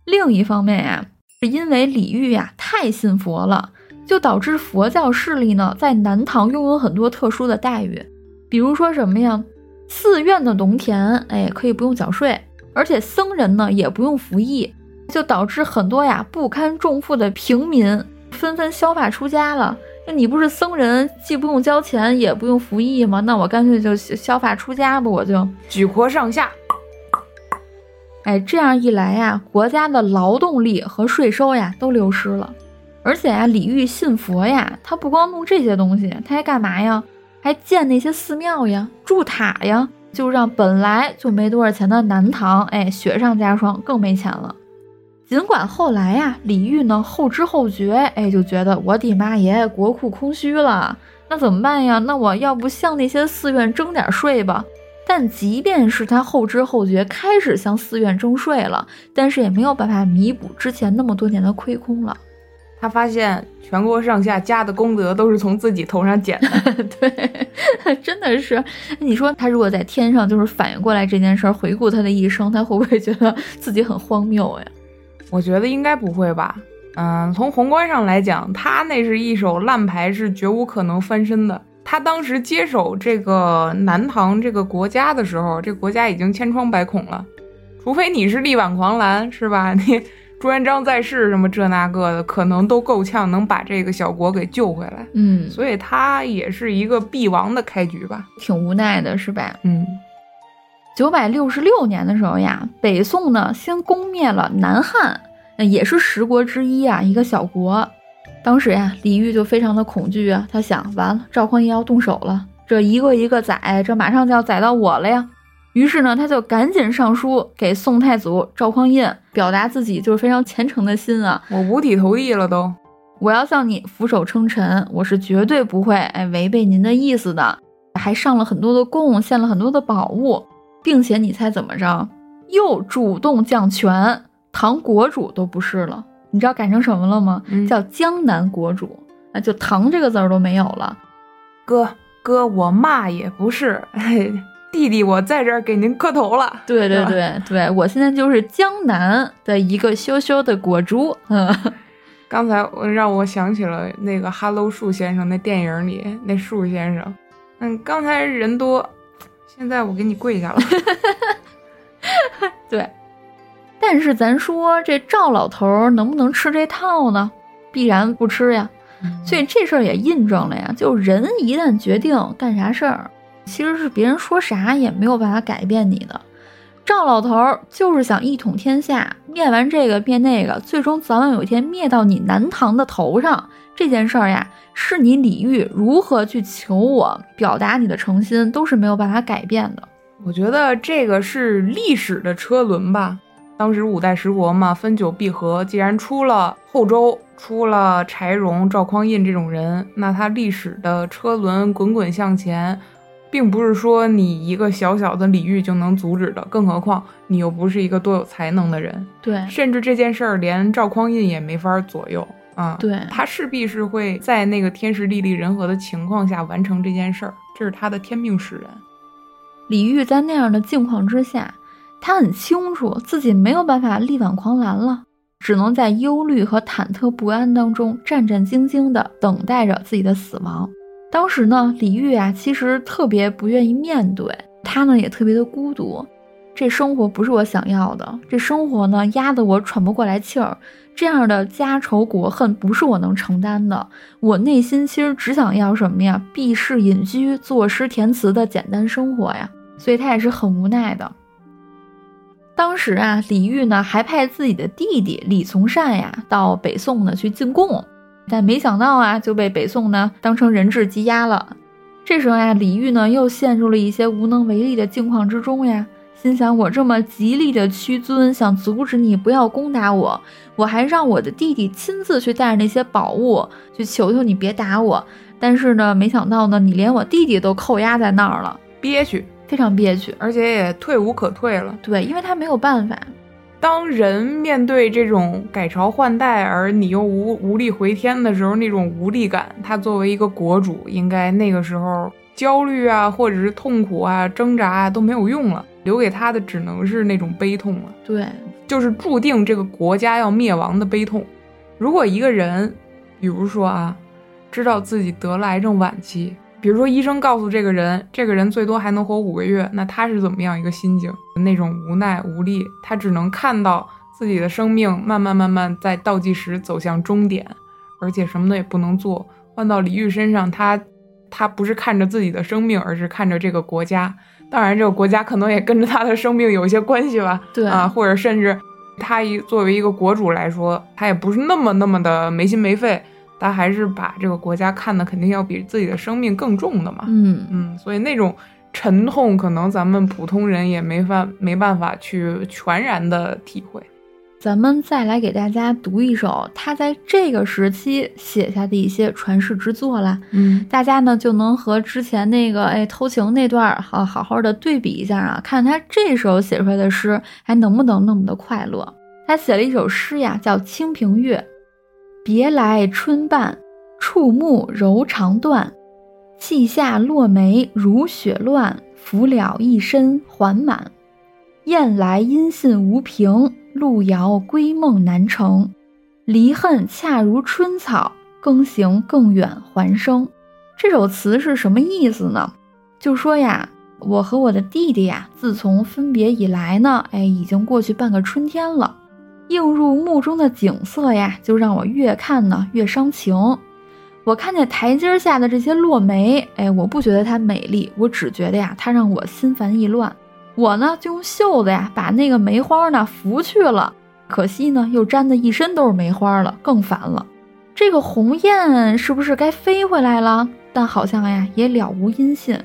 另一方面呀，是因为李煜呀太信佛了，就导致佛教势力呢在南唐拥有很多特殊的待遇，比如说什么呀，寺院的农田，哎，可以不用缴税，而且僧人呢也不用服役，就导致很多呀不堪重负的平民纷纷削发出家了。那你不是僧人，既不用交钱，也不用服役吗？那我干脆就削发出家吧，我就举国上下。哎，这样一来呀，国家的劳动力和税收呀都流失了。而且呀，李煜信佛呀，他不光弄这些东西，他还干嘛呀？还建那些寺庙呀，筑塔呀，就让本来就没多少钱的南唐，哎，雪上加霜，更没钱了。尽管后来呀，李煜呢后知后觉，哎，就觉得我的妈耶，国库空虚了，那怎么办呀？那我要不向那些寺院征点税吧？但即便是他后知后觉，开始向寺院征税了，但是也没有办法弥补之前那么多年的亏空了。他发现全国上下加的功德都是从自己头上捡的，对，真的是。你说他如果在天上，就是反应过来这件事儿，回顾他的一生，他会不会觉得自己很荒谬呀？我觉得应该不会吧。嗯，从宏观上来讲，他那是一手烂牌，是绝无可能翻身的。他当时接手这个南唐这个国家的时候，这国家已经千疮百孔了。除非你是力挽狂澜，是吧？你朱元璋在世，什么这那个的，可能都够呛能把这个小国给救回来。嗯，所以他也是一个必亡的开局吧，挺无奈的，是吧？嗯。九百六十六年的时候呀，北宋呢先攻灭了南汉，那也是十国之一啊，一个小国。当时呀，李煜就非常的恐惧啊，他想，完了，赵匡胤要动手了，这一个一个宰，这马上就要宰到我了呀。于是呢，他就赶紧上书给宋太祖赵匡胤，表达自己就是非常虔诚的心啊，我五体投地了都，我要向你俯首称臣，我是绝对不会哎违背您的意思的，还上了很多的贡，献了很多的宝物，并且你猜怎么着，又主动降权，唐国主都不是了。你知道改成什么了吗？叫江南国主，啊，就唐这个字儿都没有了。哥哥，我骂也不是，弟弟，我在这儿给您磕头了。对对对对，我现在就是江南的一个羞羞的国主。嗯，刚才让我想起了那个《Hello 树先生》那电影里那树先生。嗯，刚才人多，现在我给你跪下了。对。但是咱说这赵老头能不能吃这套呢？必然不吃呀。所以这事儿也印证了呀，就人一旦决定干啥事儿，其实是别人说啥也没有办法改变你的。赵老头就是想一统天下，灭完这个灭那个，最终早晚有一天灭到你南唐的头上。这件事儿呀，是你李煜如何去求我，表达你的诚心，都是没有办法改变的。我觉得这个是历史的车轮吧。当时五代十国嘛，分久必合。既然出了后周，出了柴荣、赵匡胤这种人，那他历史的车轮滚滚向前，并不是说你一个小小的李煜就能阻止的。更何况你又不是一个多有才能的人，对，甚至这件事儿连赵匡胤也没法左右啊。对他势必是会在那个天时地利人和的情况下完成这件事儿，这是他的天命使然。李煜在那样的境况之下。他很清楚自己没有办法力挽狂澜了，只能在忧虑和忐忑不安当中战战兢兢地等待着自己的死亡。当时呢，李煜啊，其实特别不愿意面对，他呢也特别的孤独。这生活不是我想要的，这生活呢压得我喘不过来气儿，这样的家仇国恨不是我能承担的。我内心其实只想要什么呀？避世隐居、作诗填词的简单生活呀。所以他也是很无奈的。当时啊，李煜呢还派自己的弟弟李从善呀到北宋呢去进贡，但没想到啊就被北宋呢当成人质羁押了。这时候呀，李煜呢又陷入了一些无能为力的境况之中呀，心想我这么极力的屈尊，想阻止你不要攻打我，我还让我的弟弟亲自去带着那些宝物去求求你别打我，但是呢，没想到呢，你连我弟弟都扣押在那儿了，憋屈。非常憋屈，而且也退无可退了。对，因为他没有办法。当人面对这种改朝换代，而你又无无力回天的时候，那种无力感，他作为一个国主，应该那个时候焦虑啊，或者是痛苦啊、挣扎啊都没有用了。留给他的只能是那种悲痛了。对，就是注定这个国家要灭亡的悲痛。如果一个人，比如说啊，知道自己得了癌症晚期，比如说医生告诉这个人，这个人最多还能活五个月，那他是怎么样一个心境？那种无奈无力，他只能看到自己的生命慢慢慢慢在倒计时走向终点，而且什么都也不能做。换到李煜身上，他他不是看着自己的生命，而是看着这个国家。当然，这个国家可能也跟着他的生命有一些关系吧。对啊，或者甚至他一作为一个国主来说，他也不是那么那么的没心没肺，他还是把这个国家看的肯定要比自己的生命更重的嘛。嗯嗯，所以那种沉痛，可能咱们普通人也没法没办法去全然的体会。咱们再来给大家读一首他在这个时期写下的一些传世之作啦。嗯，大家呢就能和之前那个哎偷情那段好好好的对比一下啊，看他这首写出来的诗还能不能那么的快乐。他写了一首诗呀，叫《清平乐》：别来春半，触目柔肠断，气下落梅如雪乱，拂了一身还满。雁来音信无凭。路遥归梦难成，离恨恰如春草，更行更远还生。这首词是什么意思呢？就说呀，我和我的弟弟呀，自从分别以来呢，哎，已经过去半个春天了。映入目中的景色呀，就让我越看呢越伤情。我看见台阶下的这些落梅，哎，我不觉得它美丽，我只觉得呀，它让我心烦意乱。我呢就用袖子呀把那个梅花呢拂去了，可惜呢又沾的一身都是梅花了，更烦了。这个鸿雁是不是该飞回来了？但好像呀也了无音信。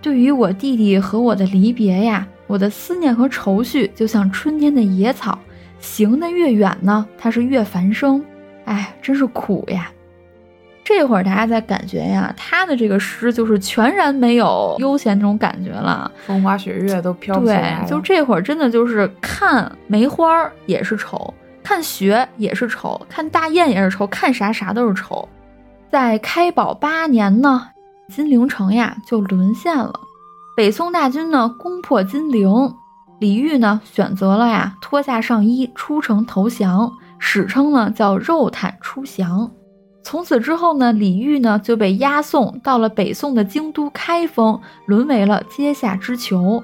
对于我弟弟和我的离别呀，我的思念和愁绪就像春天的野草，行得越远呢，它是越繁生。哎，真是苦呀。这会儿大家在感觉呀，他的这个诗就是全然没有悠闲那种感觉了，风花雪月都飘起来了。对，就这会儿真的就是看梅花也是愁，看雪也是愁，看大雁也是愁，看啥啥都是愁。在开宝八年呢，金陵城呀就沦陷了，北宋大军呢攻破金陵，李煜呢选择了呀脱下上衣出城投降，史称呢叫肉袒出降。从此之后呢，李煜呢就被押送到了北宋的京都开封，沦为了阶下之囚。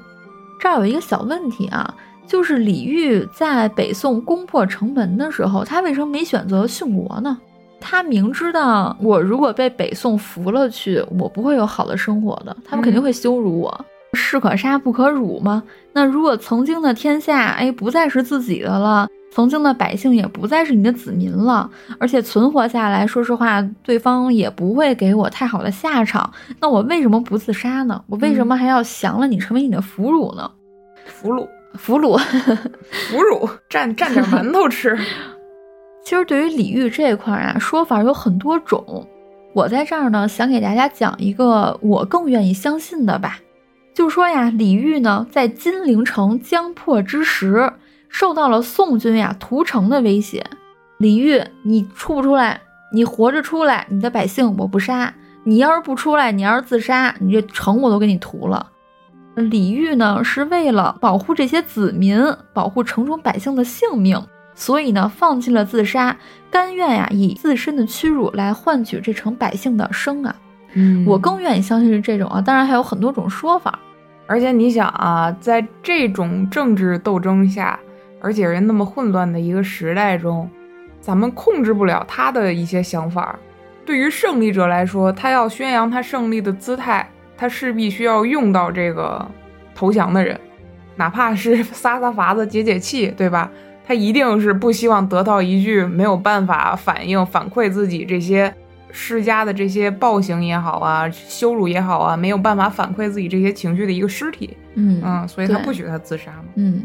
这儿有一个小问题啊，就是李煜在北宋攻破城门的时候，他为什么没选择殉国呢？他明知道我如果被北宋俘了去，我不会有好的生活的，他们肯定会羞辱我。士可杀不可辱吗？那如果曾经的天下，哎，不再是自己的了。曾经的百姓也不再是你的子民了，而且存活下来，说实话，对方也不会给我太好的下场。那我为什么不自杀呢？我为什么还要降了你，成为你的俘虏呢？俘虏，俘虏，俘虏，蘸蘸点馒头吃。其实对于李煜这块啊，说法有很多种。我在这儿呢，想给大家讲一个我更愿意相信的吧。就说呀，李煜呢，在金陵城将破之时。受到了宋军呀屠城的威胁，李煜，你出不出来？你活着出来，你的百姓我不杀；你要是不出来，你要是自杀，你这城我都给你屠了。李煜呢是为了保护这些子民，保护城中百姓的性命，所以呢放弃了自杀，甘愿呀以自身的屈辱来换取这城百姓的生啊。嗯，我更愿意相信是这种啊，当然还有很多种说法。而且你想啊，在这种政治斗争下。而且人那么混乱的一个时代中，咱们控制不了他的一些想法。对于胜利者来说，他要宣扬他胜利的姿态，他势必需要用到这个投降的人，哪怕是撒撒法子解解气，对吧？他一定是不希望得到一句没有办法反应反馈自己这些施加的这些暴行也好啊，羞辱也好啊，没有办法反馈自己这些情绪的一个尸体。嗯嗯，所以他不许他自杀嘛。嗯。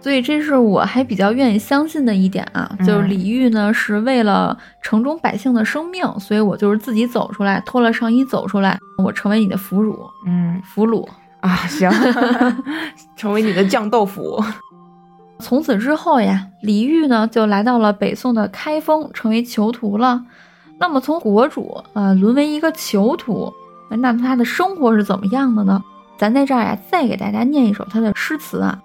所以这是我还比较愿意相信的一点啊，就是李煜呢是为了城中百姓的生命，所以我就是自己走出来，脱了上衣走出来，我成为你的俘虏，嗯，俘虏啊，行，成为你的酱豆腐。从此之后呀，李煜呢就来到了北宋的开封，成为囚徒了。那么从国主啊沦为一个囚徒，那他的生活是怎么样的呢？咱在这儿呀，再给大家念一首他的诗词啊，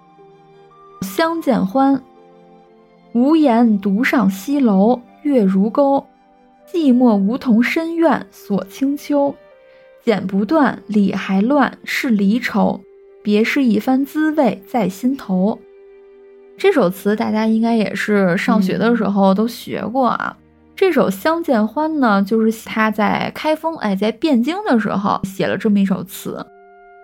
《相见欢》。无言独上西楼，月如钩。寂寞梧桐深院锁清秋。剪不断，理还乱，是离愁。别是一番滋味在心头。这首词大家应该也是上学的时候都学过啊。这首《相见欢》呢，就是他在开封，哎，在汴京的时候写了这么一首词。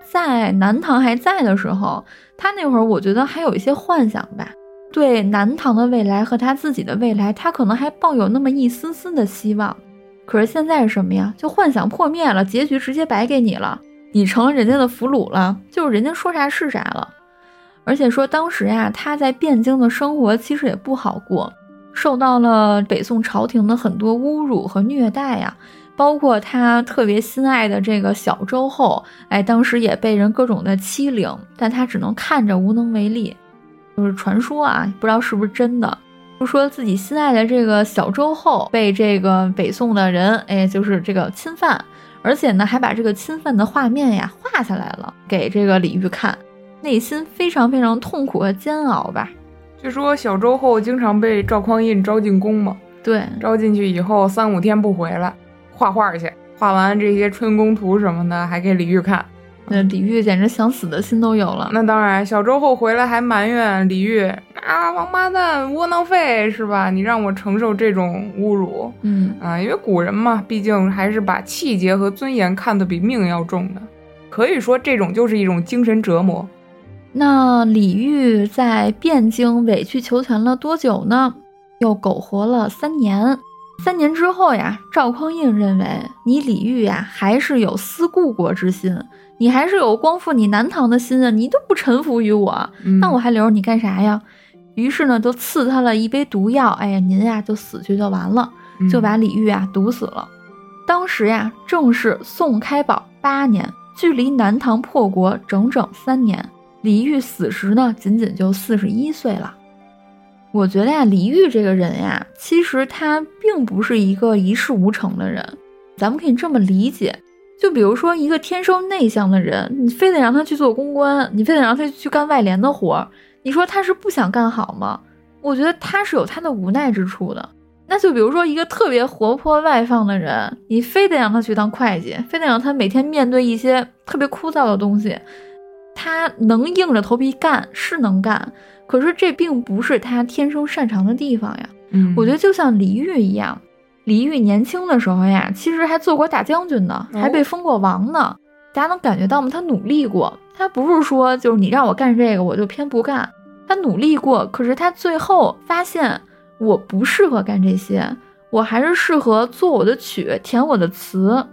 在南唐还在的时候，他那会儿我觉得还有一些幻想吧，对南唐的未来和他自己的未来，他可能还抱有那么一丝丝的希望。可是现在是什么呀？就幻想破灭了，结局直接白给你了，你成了人家的俘虏了，就是人家说啥是啥了。而且说当时呀，他在汴京的生活其实也不好过。受到了北宋朝廷的很多侮辱和虐待呀，包括他特别心爱的这个小周后，哎，当时也被人各种的欺凌，但他只能看着无能为力。就是传说啊，不知道是不是真的，就说自己心爱的这个小周后被这个北宋的人，哎，就是这个侵犯，而且呢，还把这个侵犯的画面呀画下来了，给这个李煜看，内心非常非常痛苦和煎熬吧。据说小周后经常被赵匡胤招进宫嘛，对，招进去以后三五天不回来，画画去，画完这些春宫图什么的还给李煜看，那李煜简直想死的心都有了。那当然，小周后回来还埋怨李煜啊，王八蛋，窝囊废是吧？你让我承受这种侮辱，嗯啊，因为古人嘛，毕竟还是把气节和尊严看得比命要重的，可以说这种就是一种精神折磨。那李煜在汴京委曲求全了多久呢？又苟活了三年。三年之后呀，赵匡胤认为你李煜呀，还是有思故国之心，你还是有光复你南唐的心啊，你都不臣服于我，那我还留着你干啥呀？于是呢，就赐他了一杯毒药。哎呀，您呀，就死去就完了，就把李煜啊毒死了。当时呀，正是宋开宝八年，距离南唐破国整整三年。李煜死时呢，仅仅就四十一岁了。我觉得呀，李煜这个人呀，其实他并不是一个一事无成的人。咱们可以这么理解，就比如说一个天生内向的人，你非得让他去做公关，你非得让他去干外联的活儿，你说他是不想干好吗？我觉得他是有他的无奈之处的。那就比如说一个特别活泼外放的人，你非得让他去当会计，非得让他每天面对一些特别枯燥的东西。他能硬着头皮干是能干，可是这并不是他天生擅长的地方呀。嗯，我觉得就像李煜一样，李煜年轻的时候呀，其实还做过大将军呢，还被封过王呢。大家能感觉到吗？他努力过，他不是说就是你让我干这个我就偏不干。他努力过，可是他最后发现我不适合干这些，我还是适合做我的曲，填我的词。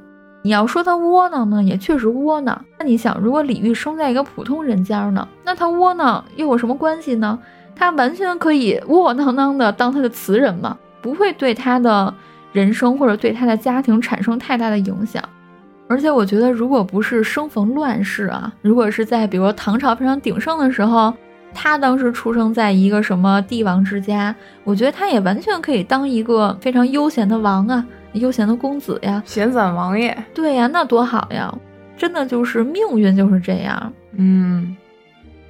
你要说他窝囊呢，也确实窝囊。那你想，如果李煜生在一个普通人家呢，那他窝囊又有什么关系呢？他完全可以窝窝囊囊的当他的词人嘛，不会对他的人生或者对他的家庭产生太大的影响。而且我觉得，如果不是生逢乱世啊，如果是在比如说唐朝非常鼎盛的时候，他当时出生在一个什么帝王之家，我觉得他也完全可以当一个非常悠闲的王啊。悠闲的公子呀，闲散王爷，对呀，那多好呀！真的就是命运就是这样，嗯。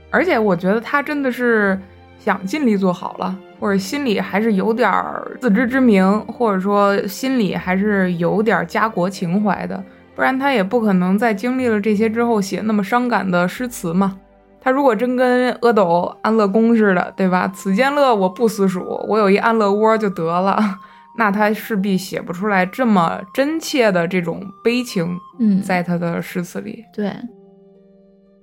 而且我觉得他真的是想尽力做好了，或者心里还是有点自知之明，或者说心里还是有点家国情怀的，不然他也不可能在经历了这些之后写那么伤感的诗词嘛。他如果真跟阿斗安乐宫似的，对吧？此间乐我不私属，我有一安乐窝就得了。那他势必写不出来这么真切的这种悲情，嗯，在他的诗词里。对，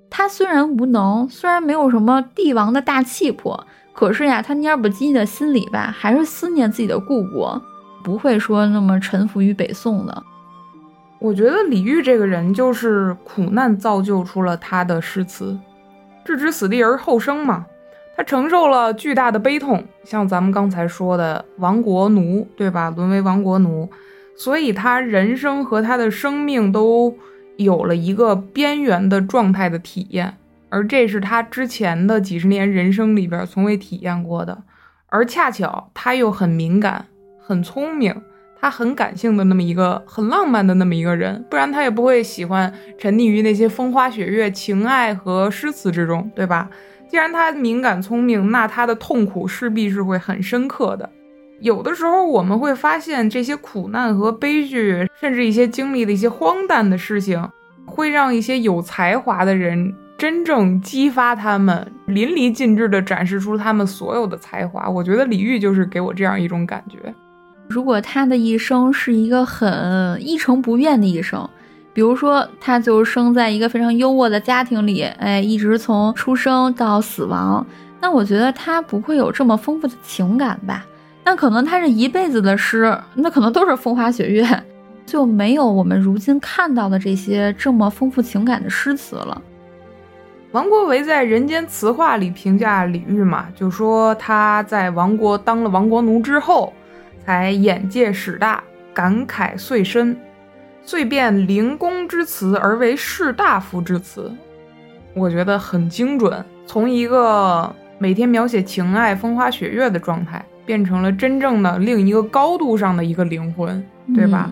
他虽然无能，虽然没有什么帝王的大气魄，可是呀，他蔫不唧的心里吧，还是思念自己的故国，不会说那么臣服于北宋的。我觉得李煜这个人就是苦难造就出了他的诗词，置之死地而后生嘛。他承受了巨大的悲痛，像咱们刚才说的亡国奴，对吧？沦为亡国奴，所以他人生和他的生命都有了一个边缘的状态的体验，而这是他之前的几十年人生里边从未体验过的。而恰巧他又很敏感、很聪明，他很感性的那么一个很浪漫的那么一个人，不然他也不会喜欢沉溺于那些风花雪月、情爱和诗词之中，对吧？既然他敏感聪明，那他的痛苦势必是会很深刻的。有的时候我们会发现，这些苦难和悲剧，甚至一些经历的一些荒诞的事情，会让一些有才华的人真正激发他们，淋漓尽致地展示出他们所有的才华。我觉得李煜就是给我这样一种感觉。如果他的一生是一个很一成不变的一生，比如说他就生在一个非常优渥的家庭里，哎，一直从出生到死亡，那我觉得他不会有这么丰富的情感吧。那可能他这一辈子的诗，那可能都是风花雪月，就没有我们如今看到的这些这么丰富情感的诗词了。王国维在《人间词话》里评价李煜嘛，就说他在亡国当了亡国奴之后，才眼界始大，感慨遂深，遂变灵公之词而为士大夫之词。我觉得很精准，从一个每天描写情爱、风花雪月的状态。变成了真正的另一个高度上的一个灵魂，对吧？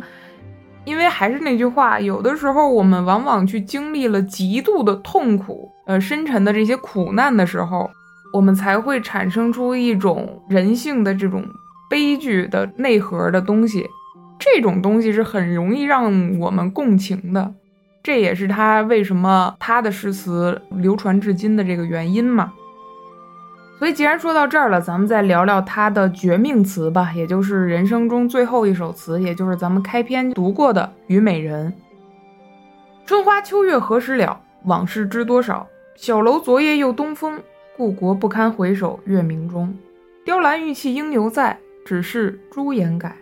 因为还是那句话，有的时候我们往往去经历了极度的痛苦，呃，深沉的这些苦难的时候，我们才会产生出一种人性的这种悲剧的内核的东西。这种东西是很容易让我们共情的，这也是他为什么他的诗词流传至今的这个原因嘛。所以，既然说到这儿了，咱们再聊聊他的绝命词吧，也就是人生中最后一首词，也就是咱们开篇读过的《虞美人》。春花秋月何时了？往事知多少？小楼昨夜又东风，故国不堪回首月明中。雕栏玉砌应犹在，只是朱颜改。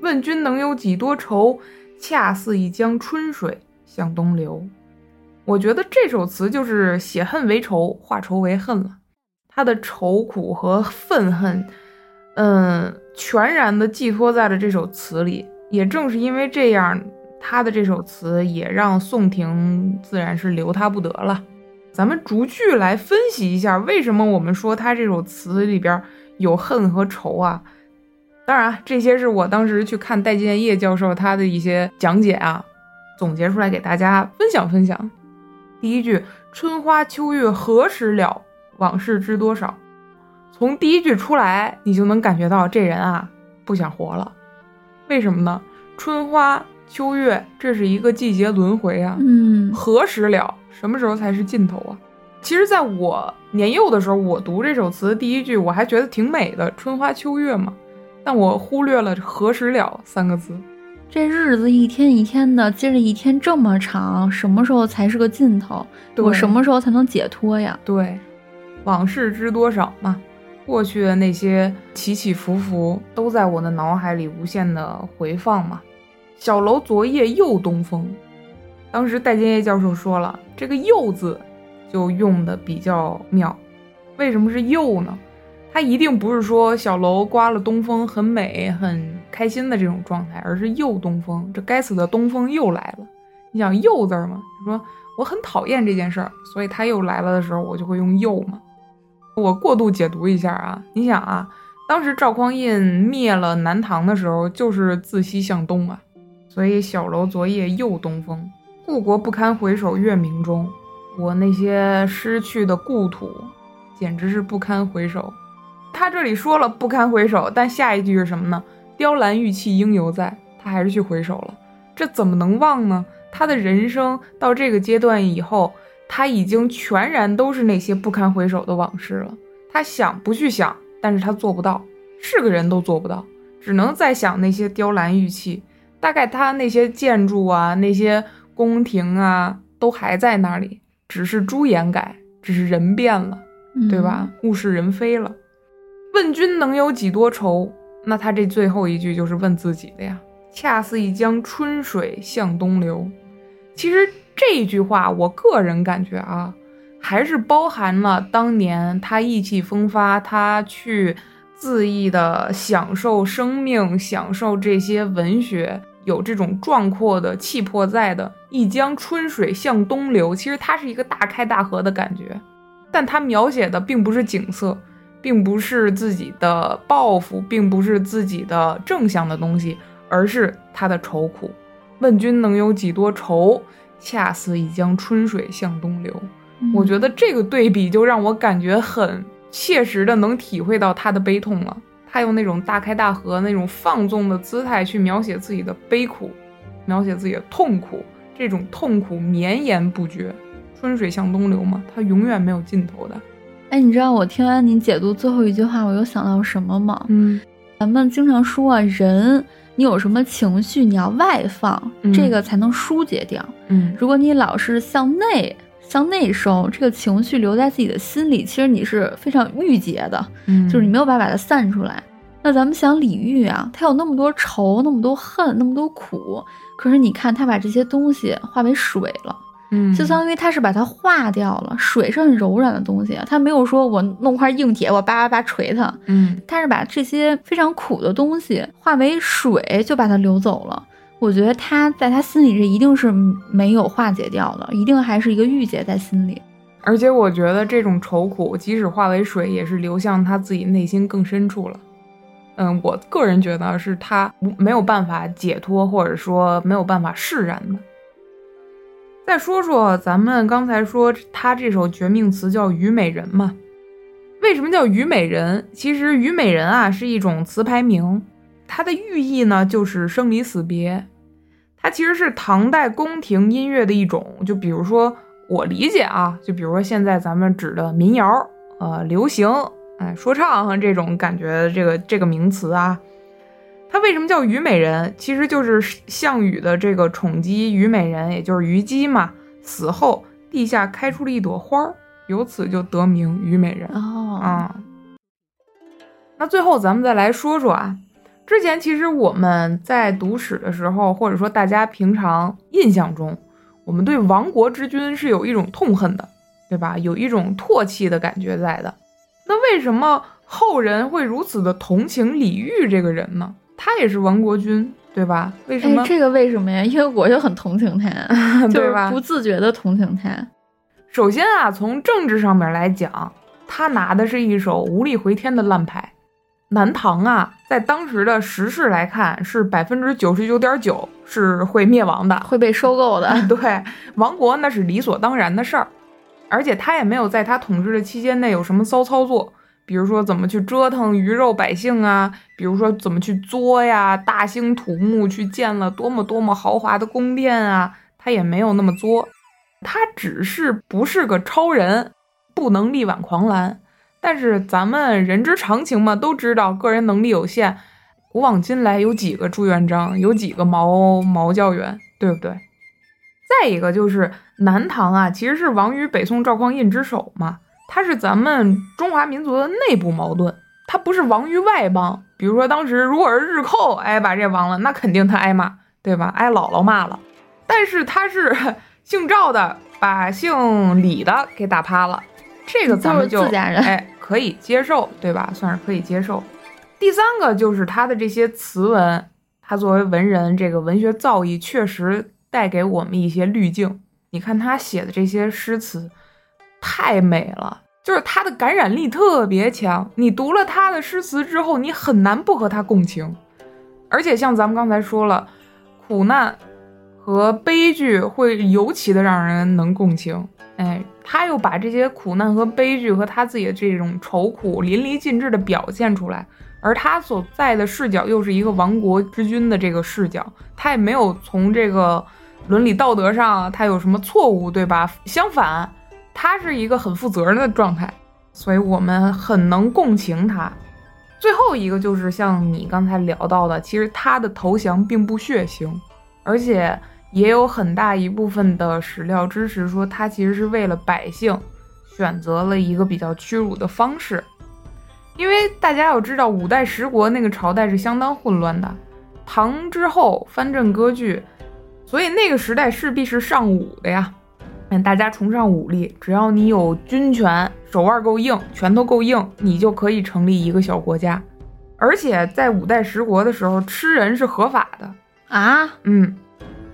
问君能有几多愁？恰似一江春水向东流。我觉得这首词就是写恨为愁，化愁为恨了。他的愁苦和愤恨，嗯，全然的寄托在了这首词里。也正是因为这样，他的这首词也让宋廷自然是留他不得了。咱们逐句来分析一下，为什么我们说他这首词里边有恨和愁啊？当然，这些是我当时去看戴建业教授他的一些讲解啊，总结出来给大家分享分享。第一句：“春花秋月何时了？”往事知多少？从第一句出来，你就能感觉到这人啊不想活了。为什么呢？春花秋月，这是一个季节轮回啊。嗯，何时了？什么时候才是尽头啊？其实，在我年幼的时候，我读这首词的第一句，我还觉得挺美的，春花秋月嘛。但我忽略了“何时了”三个字。这日子一天一天的，接着一天这么长，什么时候才是个尽头？我什么时候才能解脱呀？对。往事知多少嘛？过去的那些起起伏伏，都在我的脑海里无限的回放嘛。小楼昨夜又东风，当时戴建业教授说了，这个又字就用的比较妙。为什么是又呢？他一定不是说小楼刮了东风很美很开心的这种状态，而是又东风，这该死的东风又来了。你想又字吗？说我很讨厌这件事儿，所以他又来了的时候，我就会用又嘛。我过度解读一下啊，你想啊，当时赵匡胤灭了南唐的时候，就是自西向东啊，所以小楼昨夜又东风，故国不堪回首月明中。我那些失去的故土，简直是不堪回首。他这里说了不堪回首，但下一句是什么呢？雕栏玉砌应犹在，他还是去回首了，这怎么能忘呢？他的人生到这个阶段以后。他已经全然都是那些不堪回首的往事了。他想不去想，但是他做不到，是个人都做不到，只能在想那些雕栏玉砌。大概他那些建筑啊，那些宫廷啊，都还在那里，只是朱颜改，只是人变了，对吧？物是人非了。问君能有几多愁？那他这最后一句就是问自己的呀。恰似一江春水向东流。其实。这句话，我个人感觉啊，还是包含了当年他意气风发，他去恣意的享受生命，享受这些文学，有这种壮阔的气魄在的。一江春水向东流，其实它是一个大开大合的感觉，但他描写的并不是景色，并不是自己的抱负，并不是自己的正向的东西，而是他的愁苦。问君能有几多愁？恰似一江春水向东流。我觉得这个对比就让我感觉很切实的能体会到他的悲痛了。他用那种大开大合、那种放纵的姿态去描写自己的悲苦，描写自己的痛苦，这种痛苦绵延不绝。春水向东流嘛，它永远没有尽头的。哎，你知道我听完你解读最后一句话，我又想到什么吗？嗯，咱们经常说啊，人你有什么情绪，你要外放，这个才能疏解掉。嗯，如果你老是向内向内收，这个情绪留在自己的心里，其实你是非常郁结的。嗯，就是你没有办法把它散出来。那咱们想李煜啊，他有那么多愁，那么多恨，那么多苦，可是你看他把这些东西化为水了。嗯，就相当于他是把它化掉了。水是很柔软的东西，他没有说我弄块硬铁，我叭叭叭锤它。嗯，他是把这些非常苦的东西化为水，就把它流走了。我觉得他在他心里这一定是没有化解掉的，一定还是一个郁结在心里。而且我觉得这种愁苦，即使化为水，也是流向他自己内心更深处了。嗯，我个人觉得是他没有办法解脱，或者说没有办法释然的。再说说咱们刚才说他这首绝命词叫《虞美人》嘛？为什么叫虞美人？其实虞美人啊是一种词牌名，它的寓意呢就是生离死别。它其实是唐代宫廷音乐的一种，就比如说我理解啊，就比如说现在咱们指的民谣、呃流行、哎说唱这种感觉，这个这个名词啊。它为什么叫虞美人？其实就是项羽的这个宠姬虞美人，也就是虞姬嘛。死后地下开出了一朵花儿，由此就得名虞美人。哦，啊，那最后咱们再来说说啊，之前其实我们在读史的时候，或者说大家平常印象中，我们对亡国之君是有一种痛恨的，对吧？有一种唾弃的感觉在的。那为什么后人会如此的同情李煜这个人呢？他也是亡国军，对吧？为什么？这个为什么呀？因为我就很同情他，对吧？不自觉的同情他。首先啊，从政治上面来讲，他拿的是一手无力回天的烂牌。南唐啊，在当时的时势来看，是百分之九十九点九是会灭亡的，会被收购的。对，亡国那是理所当然的事儿。而且他也没有在他统治的期间内有什么骚操作。比如说怎么去折腾鱼肉百姓啊，比如说怎么去作呀，大兴土木去建了多么多么豪华的宫殿啊，他也没有那么作，他只是不是个超人，不能力挽狂澜。但是咱们人之常情嘛，都知道个人能力有限。古往今来有几个朱元璋，有几个毛毛教员，对不对？再一个就是南唐啊，其实是亡于北宋赵匡胤之手嘛。它是咱们中华民族的内部矛盾，它不是亡于外邦。比如说当时如果是日寇，哎，把这亡了，那肯定他挨骂，对吧？挨姥姥骂了。但是他是 姓赵的，把姓李的给打趴了，这个咱们就哎，可以接受，对吧？算是可以接受。第三个就是他的这些词文，他作为文人，这个文学造诣确实带给我们一些滤镜。你看他写的这些诗词。太美了，就是他的感染力特别强。你读了他的诗词之后，你很难不和他共情。而且像咱们刚才说了，苦难和悲剧会尤其的让人能共情。哎，他又把这些苦难和悲剧和他自己的这种愁苦淋漓尽致的表现出来，而他所在的视角又是一个亡国之君的这个视角，他也没有从这个伦理道德上他有什么错误，对吧？相反。他是一个很负责任的状态，所以我们很能共情他。最后一个就是像你刚才聊到的，其实他的投降并不血腥，而且也有很大一部分的史料支持说他其实是为了百姓选择了一个比较屈辱的方式。因为大家要知道，五代十国那个朝代是相当混乱的，唐之后藩镇割据，所以那个时代势必是尚武的呀。嗯，大家崇尚武力，只要你有军权，手腕够硬，拳头够硬，你就可以成立一个小国家。而且在五代十国的时候，吃人是合法的啊。嗯，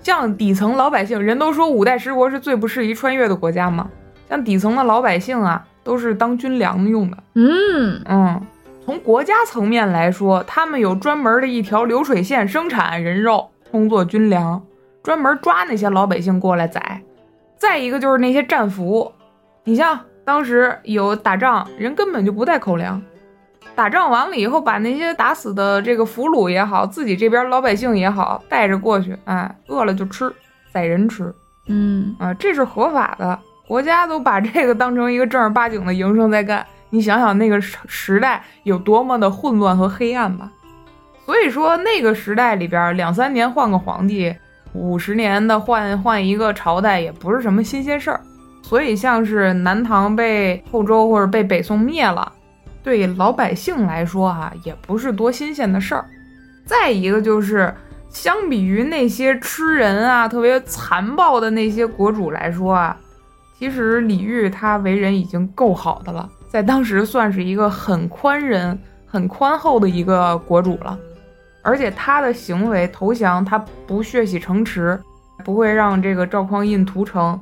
像底层老百姓，人都说五代十国是最不适宜穿越的国家嘛。像底层的老百姓啊，都是当军粮用的。嗯嗯，从国家层面来说，他们有专门的一条流水线生产人肉，充作军粮，专门抓那些老百姓过来宰。再一个就是那些战俘，你像当时有打仗，人根本就不带口粮，打仗完了以后，把那些打死的这个俘虏也好，自己这边老百姓也好，带着过去，哎，饿了就吃，宰人吃，嗯啊，这是合法的，国家都把这个当成一个正儿八经的营生在干。你想想那个时时代有多么的混乱和黑暗吧。所以说那个时代里边，两三年换个皇帝，五十年的换换一个朝代，也不是什么新鲜事儿。所以像是南唐被后周或者被北宋灭了，对老百姓来说哈、也不是多新鲜的事儿。再一个就是，相比于那些吃人啊、特别残暴的那些国主来说啊，其实李煜他为人已经够好的了，在当时算是一个很宽仁、很宽厚的一个国主了。而且他的行为投降，他不血洗城池，不会让这个赵匡胤屠城。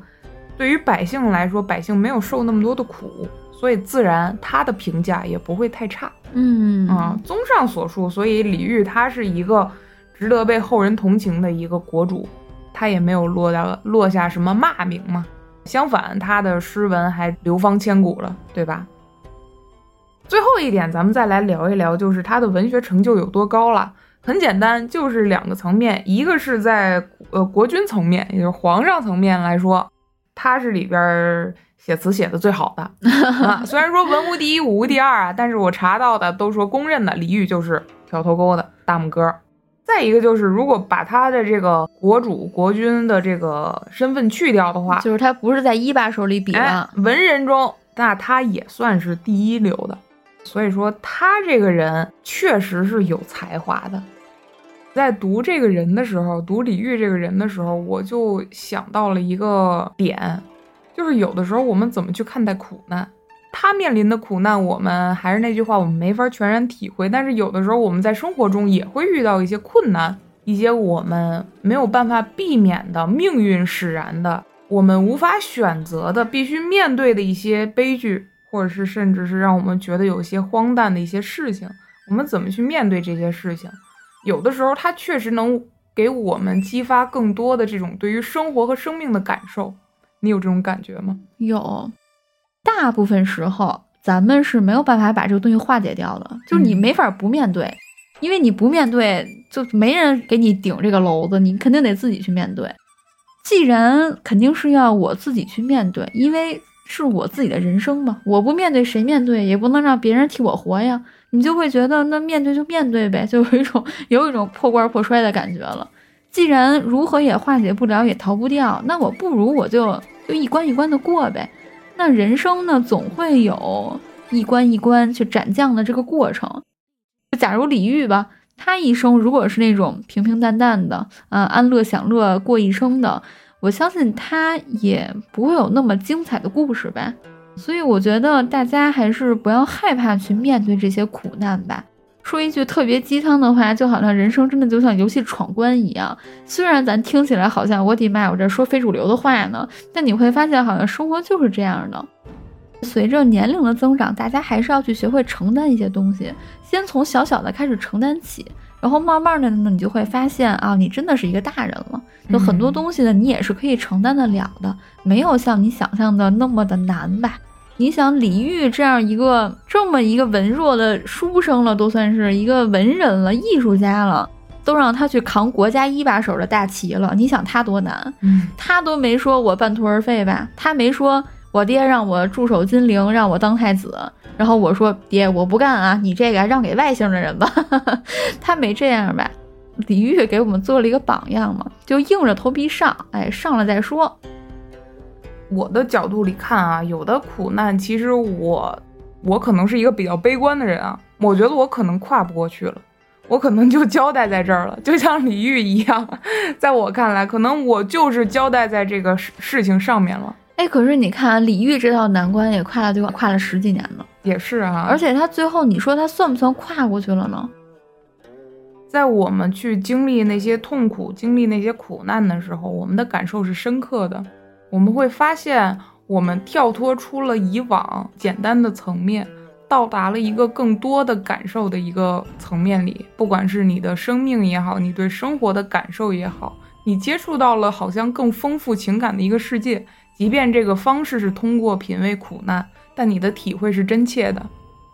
对于百姓来说，百姓没有受那么多的苦，所以自然他的评价也不会太差。嗯啊，综上所述，所以李煜他是一个值得被后人同情的一个国主，他也没有落到落下什么骂名嘛。相反，他的诗文还流芳千古了，对吧？最后一点，咱们再来聊一聊，就是他的文学成就有多高了。很简单，就是两个层面，一个是在呃国君层面，也就是皇上层面来说，他是里边儿写词写的最好的 啊。虽然说文无第一，武无第二啊，但是我查到的都说公认的李煜就是挑头钩的大拇哥。再一个就是，如果把他的这个国主、国君的这个身份去掉的话，就是他不是在一把手里比哎，，文人中，那他也算是第一流的。所以说，他这个人确实是有才华的。在读这个人的时候，读李煜这个人的时候，我就想到了一个点，就是有的时候我们怎么去看待苦难。他面临的苦难，我们还是那句话，我们没法全然体会。但是有的时候我们在生活中也会遇到一些困难，一些我们没有办法避免的命运使然的，我们无法选择的，必须面对的一些悲剧，或者是甚至是让我们觉得有些荒诞的一些事情。我们怎么去面对这些事情？有的时候，它确实能给我们激发更多的这种对于生活和生命的感受。你有这种感觉吗？有，大部分时候咱们是没有办法把这个东西化解掉的，就是你嗯没法不面对，因为你不面对，就没人给你顶这个篓子，你肯定得自己去面对。既然肯定是要我自己去面对，因为是我自己的人生嘛，我不面对谁面对，也不能让别人替我活呀。你就会觉得那面对就面对呗，就有一种有一种破罐破摔的感觉了。既然如何也化解不了，也逃不掉，那我不如我就就一关一关的过呗。那人生呢，总会有一关一关去斩将的这个过程。假如李煜吧，他一生如果是那种平平淡淡的，啊、安乐享乐过一生的，我相信他也不会有那么精彩的故事呗。所以我觉得大家还是不要害怕去面对这些苦难吧。说一句特别鸡汤的话，就好像人生真的就像游戏闯关一样。虽然咱听起来好像我的妈，我这说非主流的话呢，但你会发现好像生活就是这样的。随着年龄的增长，大家还是要去学会承担一些东西，先从小小的开始承担起，然后慢慢的呢，你就会发现啊，你真的是一个大人了。有很多嗯东西呢，你也是可以承担得了的，没有像你想象的那么的难吧。你想李煜这样一个这么一个文弱的书生了，都算是一个文人了、艺术家了，都让他去扛国家一把手的大旗了。你想他多难？嗯，他都没说我半途而废吧？他没说我爹让我驻守金陵，让我当太子，然后我说爹我不干啊，你这个让给外姓的人吧。他没这样吧？李煜给我们做了一个榜样嘛，就硬着头皮上，哎，上了再说。我的角度里看啊，有的苦难其实我我可能是一个比较悲观的人啊，我觉得我可能跨不过去了，我可能就交代在这儿了，就像李煜一样，在我看来，可能我就是交代在这个事事情上面了。哎，可是你看李煜这道难关也跨了就跨了十几年了，也是啊，而且他最后你说他算不算跨过去了呢？在我们去经历那些痛苦、经历那些苦难的时候，我们的感受是深刻的。我们会发现，我们跳脱出了以往简单的层面，到达了一个更多的感受的一个层面里，不管是你的生命也好，你对生活的感受也好，你接触到了好像更丰富情感的一个世界。即便这个方式是通过品味苦难，但你的体会是真切的。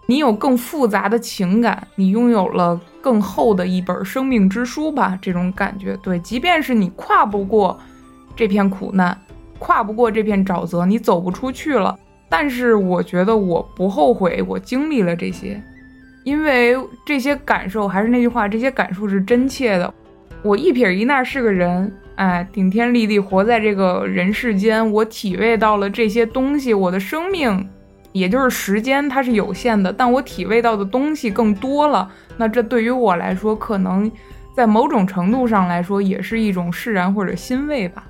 你有更复杂的情感，你拥有了更厚的一本生命之书吧？这种感觉，对，即便是你跨不过这片苦难，跨不过这片沼泽，你走不出去了。但是我觉得我不后悔，我经历了这些，因为这些感受还是那句话，这些感受是真切的。我一撇一捺是个人，哎，顶天立地活在这个人世间，我体味到了这些东西，我的生命。也就是时间它是有限的，但我体味到的东西更多了。那这对于我来说，可能在某种程度上来说，也是一种释然或者欣慰吧。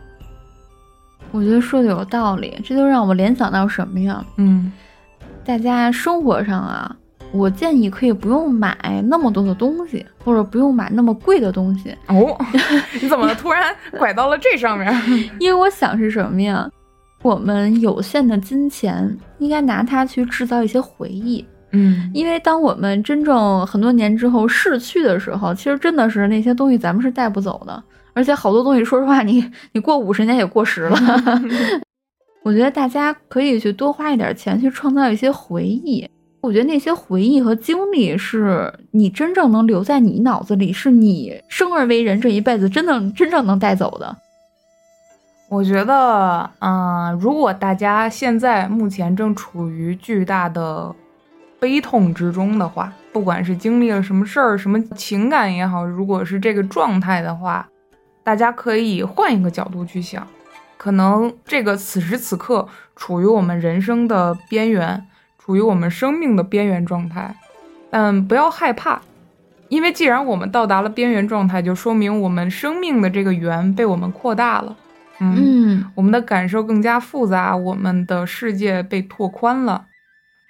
我觉得说的有道理，这就让我联想到什么呀？嗯，大家生活上啊，我建议可以不用买那么多的东西，或者不用买那么贵的东西。哦，你怎么 突然拐到了这上面？因为我想是什么呀？我们有限的金钱应该拿它去制造一些回忆，嗯，因为当我们真正很多年之后逝去的时候，其实真的是那些东西咱们是带不走的，而且好多东西，说实话，你你过五十年也过时了。我觉得大家可以去多花一点钱去创造一些回忆，我觉得那些回忆和经历是你真正能留在你脑子里，是你生而为人这一辈子真的真正能带走的。我觉得，嗯，如果大家现在目前正处于巨大的悲痛之中的话，不管是经历了什么事儿、什么情感也好，如果是这个状态的话，大家可以换一个角度去想，可能这个此时此刻处于我们人生的边缘，处于我们生命的边缘状态，但不要害怕，因为既然我们到达了边缘状态，就说明我们生命的这个圆被我们扩大了。嗯，我们的感受更加复杂，我们的世界被拓宽了。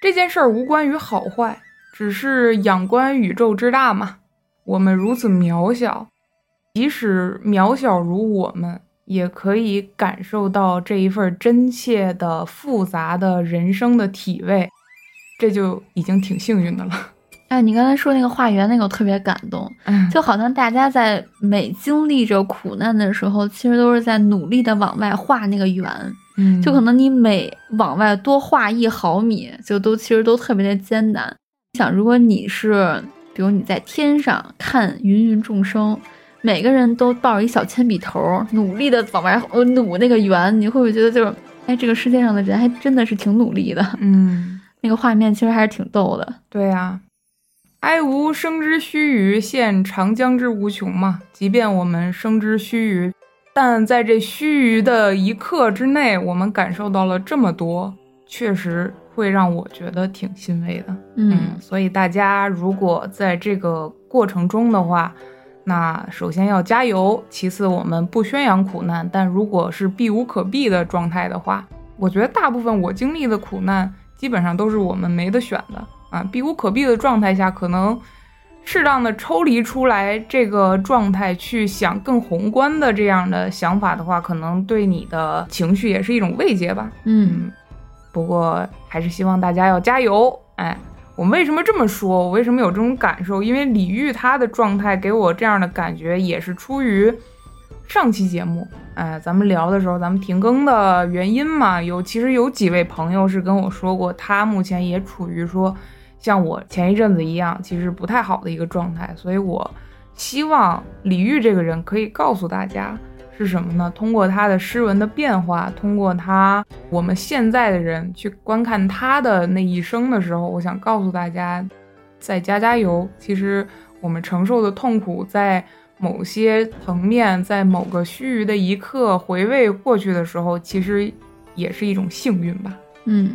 这件事儿无关于好坏，只是仰观宇宙之大嘛。我们如此渺小，即使渺小如我们，也可以感受到这一份真切的、复杂的人生的体味，这就已经挺幸运的了。哎，你刚才说那个画圆，那个我特别感动，就好像大家在每经历着苦难的时候，其实都是在努力的往外画那个圆，嗯，就可能你每往外多画一毫米，就都其实都特别的艰难。想，如果你是，比如你在天上看芸芸众生，每个人都抱着一小铅笔头，努力的往外呃努那个圆，你会不会觉得就是，哎，这个世界上的人还真的是挺努力的，嗯，那个画面其实还是挺逗的，对呀。哀吾生之须臾，现长江之无穷嘛。即便我们生之须臾，但在这须臾的一刻之内，我们感受到了这么多，确实会让我觉得挺欣慰的。嗯，所以大家如果在这个过程中的话，那首先要加油，其次我们不宣扬苦难，但如果是避无可避的状态的话，我觉得大部分我经历的苦难，基本上都是我们没得选的。啊，避无可避的状态下，可能适当的抽离出来这个状态，去想更宏观的这样的想法的话，可能对你的情绪也是一种慰藉吧。嗯，不过还是希望大家要加油。哎，我为什么这么说？我为什么有这种感受？因为李玉他的状态给我这样的感觉，也是出于上期节目。哎，咱们聊的时候，咱们停更的原因嘛，有其实有几位朋友是跟我说过，他目前也处于说。像我前一阵子一样，其实不太好的一个状态，所以我希望李煜这个人可以告诉大家是什么呢？通过他的诗文的变化，通过他我们现在的人去观看他的那一生的时候，我想告诉大家，再加加油。其实我们承受的痛苦，在某些层面，在某个须臾的一刻回味过去的时候，其实也是一种幸运吧。嗯。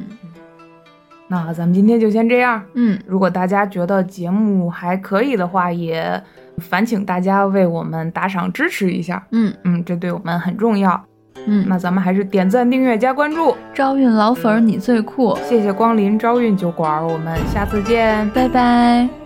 那咱们今天就先这样。嗯，如果大家觉得节目还可以的话，也烦请大家为我们打赏支持一下。嗯嗯，这对我们很重要。嗯，那咱们还是点赞、订阅、加关注。招运老粉儿，你最酷！谢谢光临招运酒馆，我们下次见，拜拜。